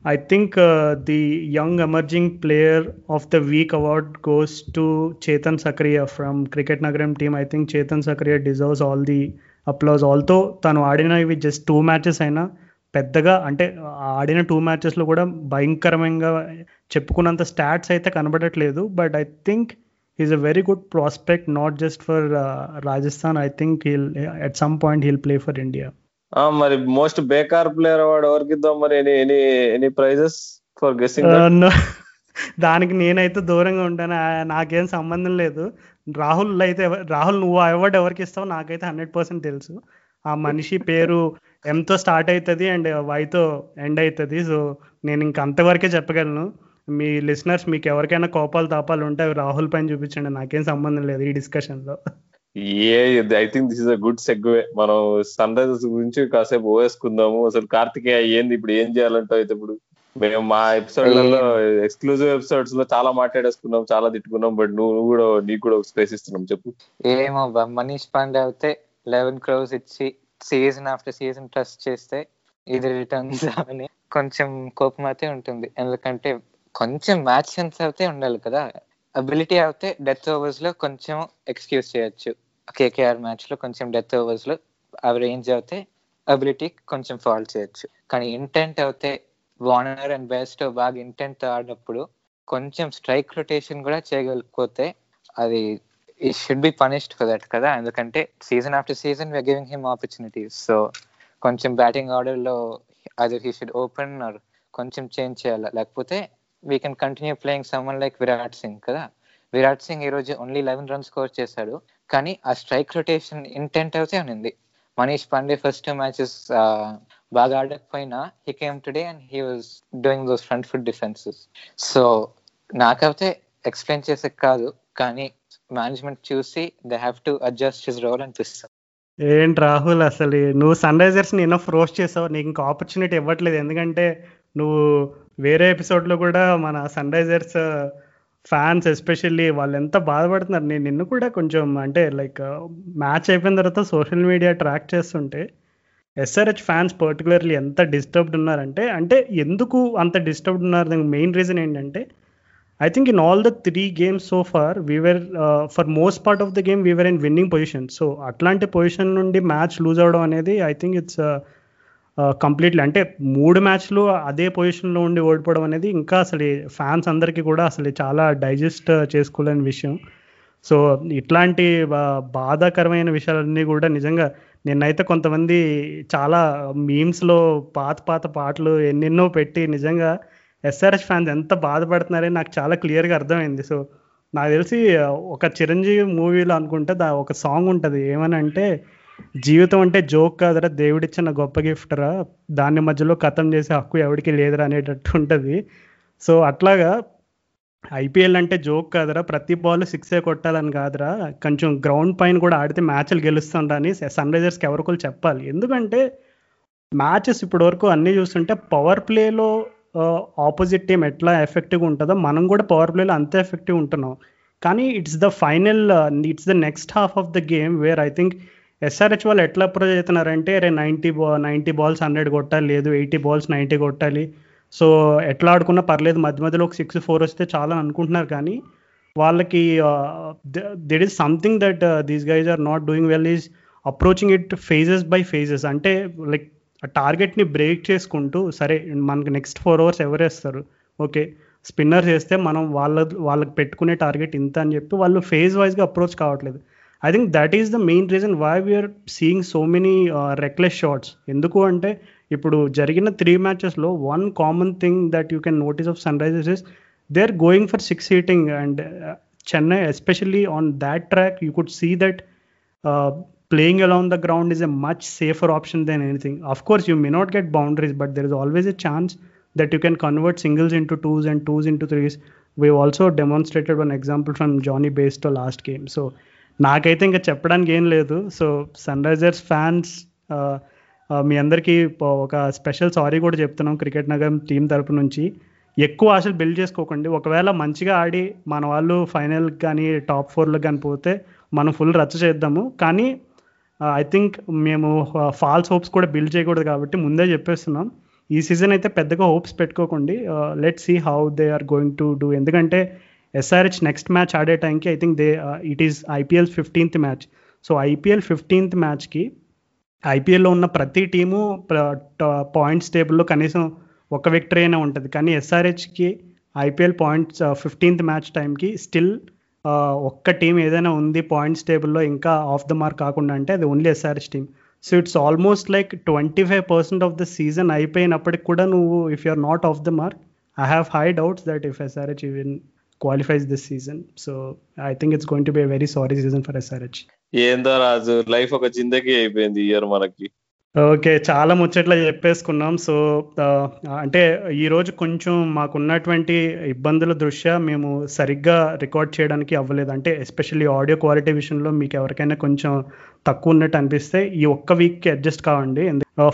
I think the young emerging player of the week award goes to Chetan Sakariya from cricket Nagaram team I think Chetan Sakariya deserves all the applause ఆల్తో తను ఆడిన ఇవి జస్ట్ టూ మ్యాచెస్ అయినా పెద్దగా అంటే ఆడిన టూ మ్యాచెస్లో కూడా భయంకరంగా చెప్పుకున్నంత స్టాట్స్ అయితే కనబడట్లేదు. But I think is a very good prospect not just for Rajasthan I think he'll at some point he'll play for India మరి మోస్ట్ బేకార్ ప్లేయర్ అవార్డు ఎవరికి ఇద్దాం మరి? Any any any prizes for guessing దానికి నేనైతే దూరంగా ఉంటాను. నాకేం సంబంధం లేదు. రాహుల్ అయితే రాహుల్ నువ్వు అవార్డు ఎవరికి ఇస్తావు నాకైతే హండ్రెడ్ పర్సెంట్ తెలుసు. ఆ మనిషి పేరు ఎంతో స్టార్ట్ అవుతుంది అండ్ వైతో ఎండ్ అవుతుంది సో నేను ఇంక అంతవరకే చెప్పగలను. మీ లిసనర్స్ మీకు ఎవరికైనా కోపాలు తాపాలు ఉంటే అవి రాహుల్ పైన చూపించండి. నాకేం సంబంధం లేదు ఈ డిస్కషన్లో ఏ I think this is a good segue మనం సన్ రైజర్స్ గురించి కాసేపు ఓవేసుకుందాము. అసలు కార్తికేయ ఏంది? ఇప్పుడు ఏం చేయాలంటావు అయితే ఇప్పుడు? మేము మా ఎపిసోడ్లలో ఎక్స్క్లూజివ్ ఎపిసోడ్స్లో చాలా మాట్లాడేసుకున్నాం చాలా తిట్టుకున్నాం బట్ నువ్వు కూడా నీకు కూడా ఒక స్పేస్ ఇస్తున్నాం. చెప్పు. ఏమో బా మనీష్ పాండే అయితే లెవెన్ క్రోర్స్ ఇచ్చి సీజన్ ఆఫ్టర్ సీజన్ ట్రస్ట్ చేస్తే ఇది రిటర్న్స్ [laughs] అని కొంచెం కోపం అయితే ఉంటుంది. ఎందుకంటే కొంచెం మ్యాచ్ సెన్స్ అయితే ఉండాలి కదా. అబిలిటీ అయితే డెత్ ఓవర్స్లో కొంచెం ఎక్స్క్యూజ్ చేయొచ్చు. కేకేఆర్ మ్యాచ్లో కొంచెం డెత్ ఓవర్స్లో అవి రేంజ్ అయితే అబిలిటీ కొంచెం ఫాల్ చేయొచ్చు. కానీ ఇంటెంట్ అయితే వార్నర్ అండ్ బెస్ట్ బాగా ఇంటెంట్ ఆడినప్పుడు కొంచెం స్ట్రైక్ రొటేషన్ కూడా చేయగలిగిపోతే అది ఈ should be punished for that కదా? ఎందుకంటే season after season we're giving him opportunities so కొంచెం బ్యాటింగ్ ఆర్డర్లో other he should open or కొంచెం చేంజ్ చేయాలి? లేకపోతే we can continue playing someone like Virat Singh కదా? విరాట్ సింగ్ ఈ రోజు ఓన్లీ లెవెన్ రన్స్ స్కోర్ చేశాడు. కానీ ఆ స్ట్రైక్ రొటేషన్ ఇంటెంట్ అయితే ఉంది Manish Pandey first two matches బాగా ఆడకపోయినా he came today and he was doing those front foot defences so నాకైతే ఎక్స్ప్లెయిన్ చేసే కాదు. కానీ మేనేజ్మెంట్ చూసి they have to adjust his role అనిపిస్తుంది ఏంటి రాహుల్ అసలు? నువ్వు సన్ రైజర్స్ని ఎన్నో ఫ్రోస్ చేసావు. నీకు ఇంకా ఆపర్చునిటీ ఇవ్వట్లేదు. ఎందుకంటే నువ్వు వేరే ఎపిసోడ్లో కూడా మన సన్ రైజర్స్ ఫ్యాన్స్ ఎస్పెషల్లీ వాళ్ళు ఎంత బాధపడుతున్నారు. నేను నిన్ను కూడా కొంచెం అంటే లైక్ మ్యాచ్ uh, అయిపోయిన తర్వాత సోషల్ మీడియా ట్రాక్ చేస్తుంటే ఎస్ఆర్హెచ్ ఫ్యాన్స్ పర్టికులర్లీ ఎంత డిస్టర్బ్డ్ ఉన్నారంటే అంటే ఎందుకు అంత డిస్టర్బ్డ్ ఉన్నారు? దానికి మెయిన్ రీజన్ ఏంటంటే I think in all the three games so far we're for most part of the game we're in winning position so అట్లాంటి పొజిషన్ నుండి మ్యాచ్ లూజ్ అవడం అనేది ఐ థింక్ ఇట్స్ కంప్లీట్లీ అంటే మూడు మ్యాచ్లు అదే పొజిషన్లో ఉండి ఓడిపోవడం అనేది ఇంకా అసలు ఫ్యాన్స్ అందరికీ కూడా అసలు చాలా డైజెస్ట్ uh, చేసుకోలేని విషయం. సో ఇట్లాంటి బా- బాధాకరమైన విషయాలన్నీ కూడా నిజంగా నిన్నైతే కొంతమంది చాలా మీమ్స్లో పాత పాత పాటలు ఎన్నెన్నో పెట్టి నిజంగా ఎస్ఆర్ఎస్ ఫ్యాన్స్ ఎంత బాధపడుతున్నారని నాకు చాలా క్లియర్గా అర్థమైంది. సో నాకు తెలిసి ఒక చిరంజీవి మూవీలో అనుకుంటే దా ఒక సాంగ్ ఉంటుంది. ఏమని అంటే జీవితం అంటే జోక్ కాదురా దేవుడిచ్చిన గొప్ప గిఫ్ట్ రా. దాని మధ్యలో కథం చేసే హక్కు ఎవరికి లేదురా అనేటట్టు ఉంటుంది. సో అట్లాగా ఐపీఎల్ అంటే జోక్ కాదురా. ప్రతి బాల్ సిక్సే కొట్టాలని కాదురా. కొంచెం గ్రౌండ్ పైన కూడా ఆడితే మ్యాచ్లు గెలుస్తుండ్రా అని సన్ రైజర్స్కి ఎవరికో చెప్పాలి. ఎందుకంటే మ్యాచెస్ ఇప్పటి వరకు అన్నీ చూస్తుంటే పవర్ ప్లేలో ఆపోజిట్ టీం ఎట్లా ఎఫెక్టివ్గా ఉంటుందో మనం కూడా పవర్ ప్లేలో అంతే ఎఫెక్టివ్ ఉంటున్నాం. కానీ it's the final it's the next half of the game where I think SRH వాళ్ళు ఎట్లా అప్రోచ్ అవుతున్నారంటే రే నైంటీ బా నైంటీ బాల్స్ హండ్రెడ్ కొట్టాలి లేదు ఎయిటీ బాల్స్ నైంటీ కొట్టాలి. సో ఎట్లా ఆడుకున్నా పర్లేదు మధ్య మధ్యలో ఒక సిక్స్ ఫోర్ వస్తే చాలా అనుకుంటున్నారు కానీ వాళ్ళకి there is something that these guys are not doing well is approaching it phases by phases అంటే లైక్ టార్గెట్ని బ్రేక్ చేసుకుంటూ సరే మనకి నెక్స్ట్ ఫోర్ అవర్స్ ఎవరేస్తారు? ఓకే స్పిన్నర్స్ వేస్తే మనం వాళ్ళ వాళ్ళకి పెట్టుకునే టార్గెట్ ఇంత అని చెప్పి వాళ్ళు ఫేజ్ వైజ్గా అప్రోచ్ కావట్లేదు. I think that is the main reason why we're seeing so many reckless shots ఎందుకు అంటే ఇప్పుడు జరిగిన three మ్యాచెస్లో one common thing that you can notice of Sunrisers is they are going for six hitting and Chennai especially on that track you could see that playing along the ground is a much safer option than anything. Of course, you may not get boundaries, but there is always a chance that you can convert singles into twos and twos into threes. We've also demonstrated one example from Johnny Bairstow last game. So నాకైతే ఇంకా చెప్పడానికి ఏం లేదు సో సన్ రైజర్స్ ఫ్యాన్స్ మీ అందరికీ ఒక స్పెషల్ సారీ కూడా చెప్తున్నాం క్రికెట్ నగరం టీం తరపు నుంచి ఎక్కువ ఆశలు బిల్డ్ చేసుకోకండి ఒకవేళ మంచిగా ఆడి మన వాళ్ళు ఫైనల్ కానీ టాప్ ఫోర్లో కానీ పోతే మనం ఫుల్ రచ్చ చేద్దాము కానీ Uh, ఐ థింక్ మేము uh, ఫాల్స్ హోప్స్ కూడా బిల్డ్ చేయకూడదు కాబట్టి ముందే చెప్పేస్తున్నాం. ఈ సీజన్ అయితే పెద్దగా హోప్స్ పెట్టుకోకండి. Let see how they are going to do ఎందుకంటే ఎస్ఆర్హెచ్ నెక్స్ట్ మ్యాచ్ ఆడే టైంకి I think they it is IPL fifteenth match so IPL fifteenth మ్యాచ్కి ఐపీఎల్లో ఉన్న ప్రతి టీము పాయింట్స్ టేబుల్లో కనీసం ఒక విక్టరీ అయినా ఉంటుంది. కానీ ఎస్ఆర్హెచ్కి ఐపీఎల్ పాయింట్స్ ఫిఫ్టీన్త్ మ్యాచ్ టైంకి స్టిల్ ఒక్క టీం ఏదైనా ఉంది పాయింట్స్ టేబుల్లో ఇంకా ఆఫ్ ద మార్క్ కాకుండా అంటే అది only SRH team so it's almost like twenty five percent of the season అయిపోయినప్పటికి కూడా నువ్వు if you are not off the mark I have high doubts that if SRH even qualifies this season so I think it's going to be very sorry season for SRH ఏందో రాజు లైఫ్ ఒక జిందగీ అయిపోయింది ఇయర్ మనకి. ఓకే చాలా ముచ్చట్లా చెప్పేసుకున్నాం. సో అంటే ఈరోజు కొంచెం మాకున్నటువంటి ఇబ్బందుల దృష్ట్యా మేము సరిగ్గా రికార్డ్ చేయడానికి అవ్వలేదు. అంటే ఎస్పెషల్లీ ఆడియో క్వాలిటీ విషయంలో మీకు ఎవరికైనా కొంచెం తక్కువ ఉన్నట్టు అనిపిస్తే ఈ ఒక్క వీక్కి అడ్జస్ట్ కావండి.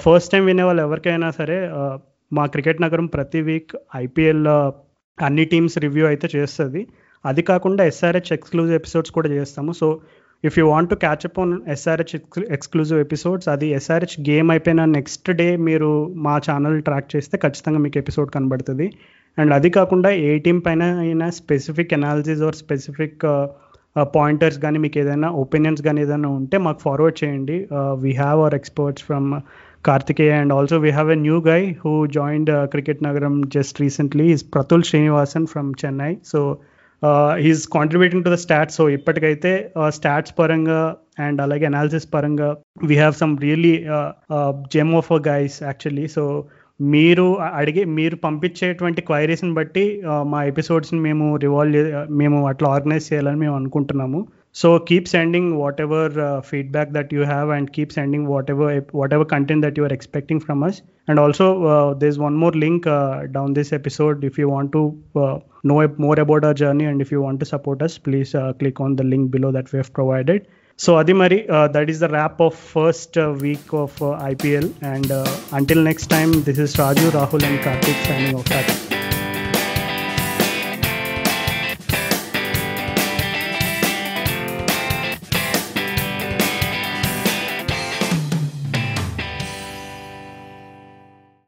ఫస్ట్ టైం వినే వాళ్ళు ఎవరికైనా సరే మా క్రికెట్ నగరం ప్రతి వీక్ ఐపీఎల్ అన్ని టీమ్స్ రివ్యూ అయితే చేస్తుంది. అది కాకుండా ఎస్ఆర్హెచ్ ఎక్స్క్లూజివ్ ఎపిసోడ్స్ కూడా చేస్తాము. So if you want to catch up on SRH exclusive episodes అది ఎస్ఆర్హెచ్ గేమ్ అయిపోయిన నెక్స్ట్ డే మీరు మా ఛానల్ ట్రాక్ చేస్తే ఖచ్చితంగా మీకు ఎపిసోడ్ కనబడుతుంది. అండ్ అది కాకుండా ఏ టీం పైన అయినా specific analysis or specific pointers కానీ మీకు ఏదైనా ఒపీనియన్స్ కానీ ఏదైనా ఉంటే మాకు ఫార్వర్డ్ చేయండి. We have our experts from Karthikeya and also we have a new guy who joined cricket Nagaram just recently is Pratul Srinivasan from Chennai so he's contributing to the stats so ఇప్పటికైతే uh, స్టాట్స్ పరంగా అండ్ అలాగే అనాలిసిస్ పరంగా we have some really gem of a guys actually so మీరు uh, అడిగే మీరు పంపించేటువంటి క్వైరీస్ని బట్టి uh, మా ఎపిసోడ్స్ని మేము రివాల్వ్ మేము అట్లా ఆర్గనైజ్ చేయాలని మేము అనుకుంటున్నాము. So keep sending whatever uh, feedback that you have and keep sending whatever whatever content that you are expecting from us. And also uh, there's one more link uh, down this episode. If you want to know more about our journey and if you want to support us please click on the link below that we have provided. So adimari that is the wrap of first week of ipl and until next time this is raju rahul and kartik signing off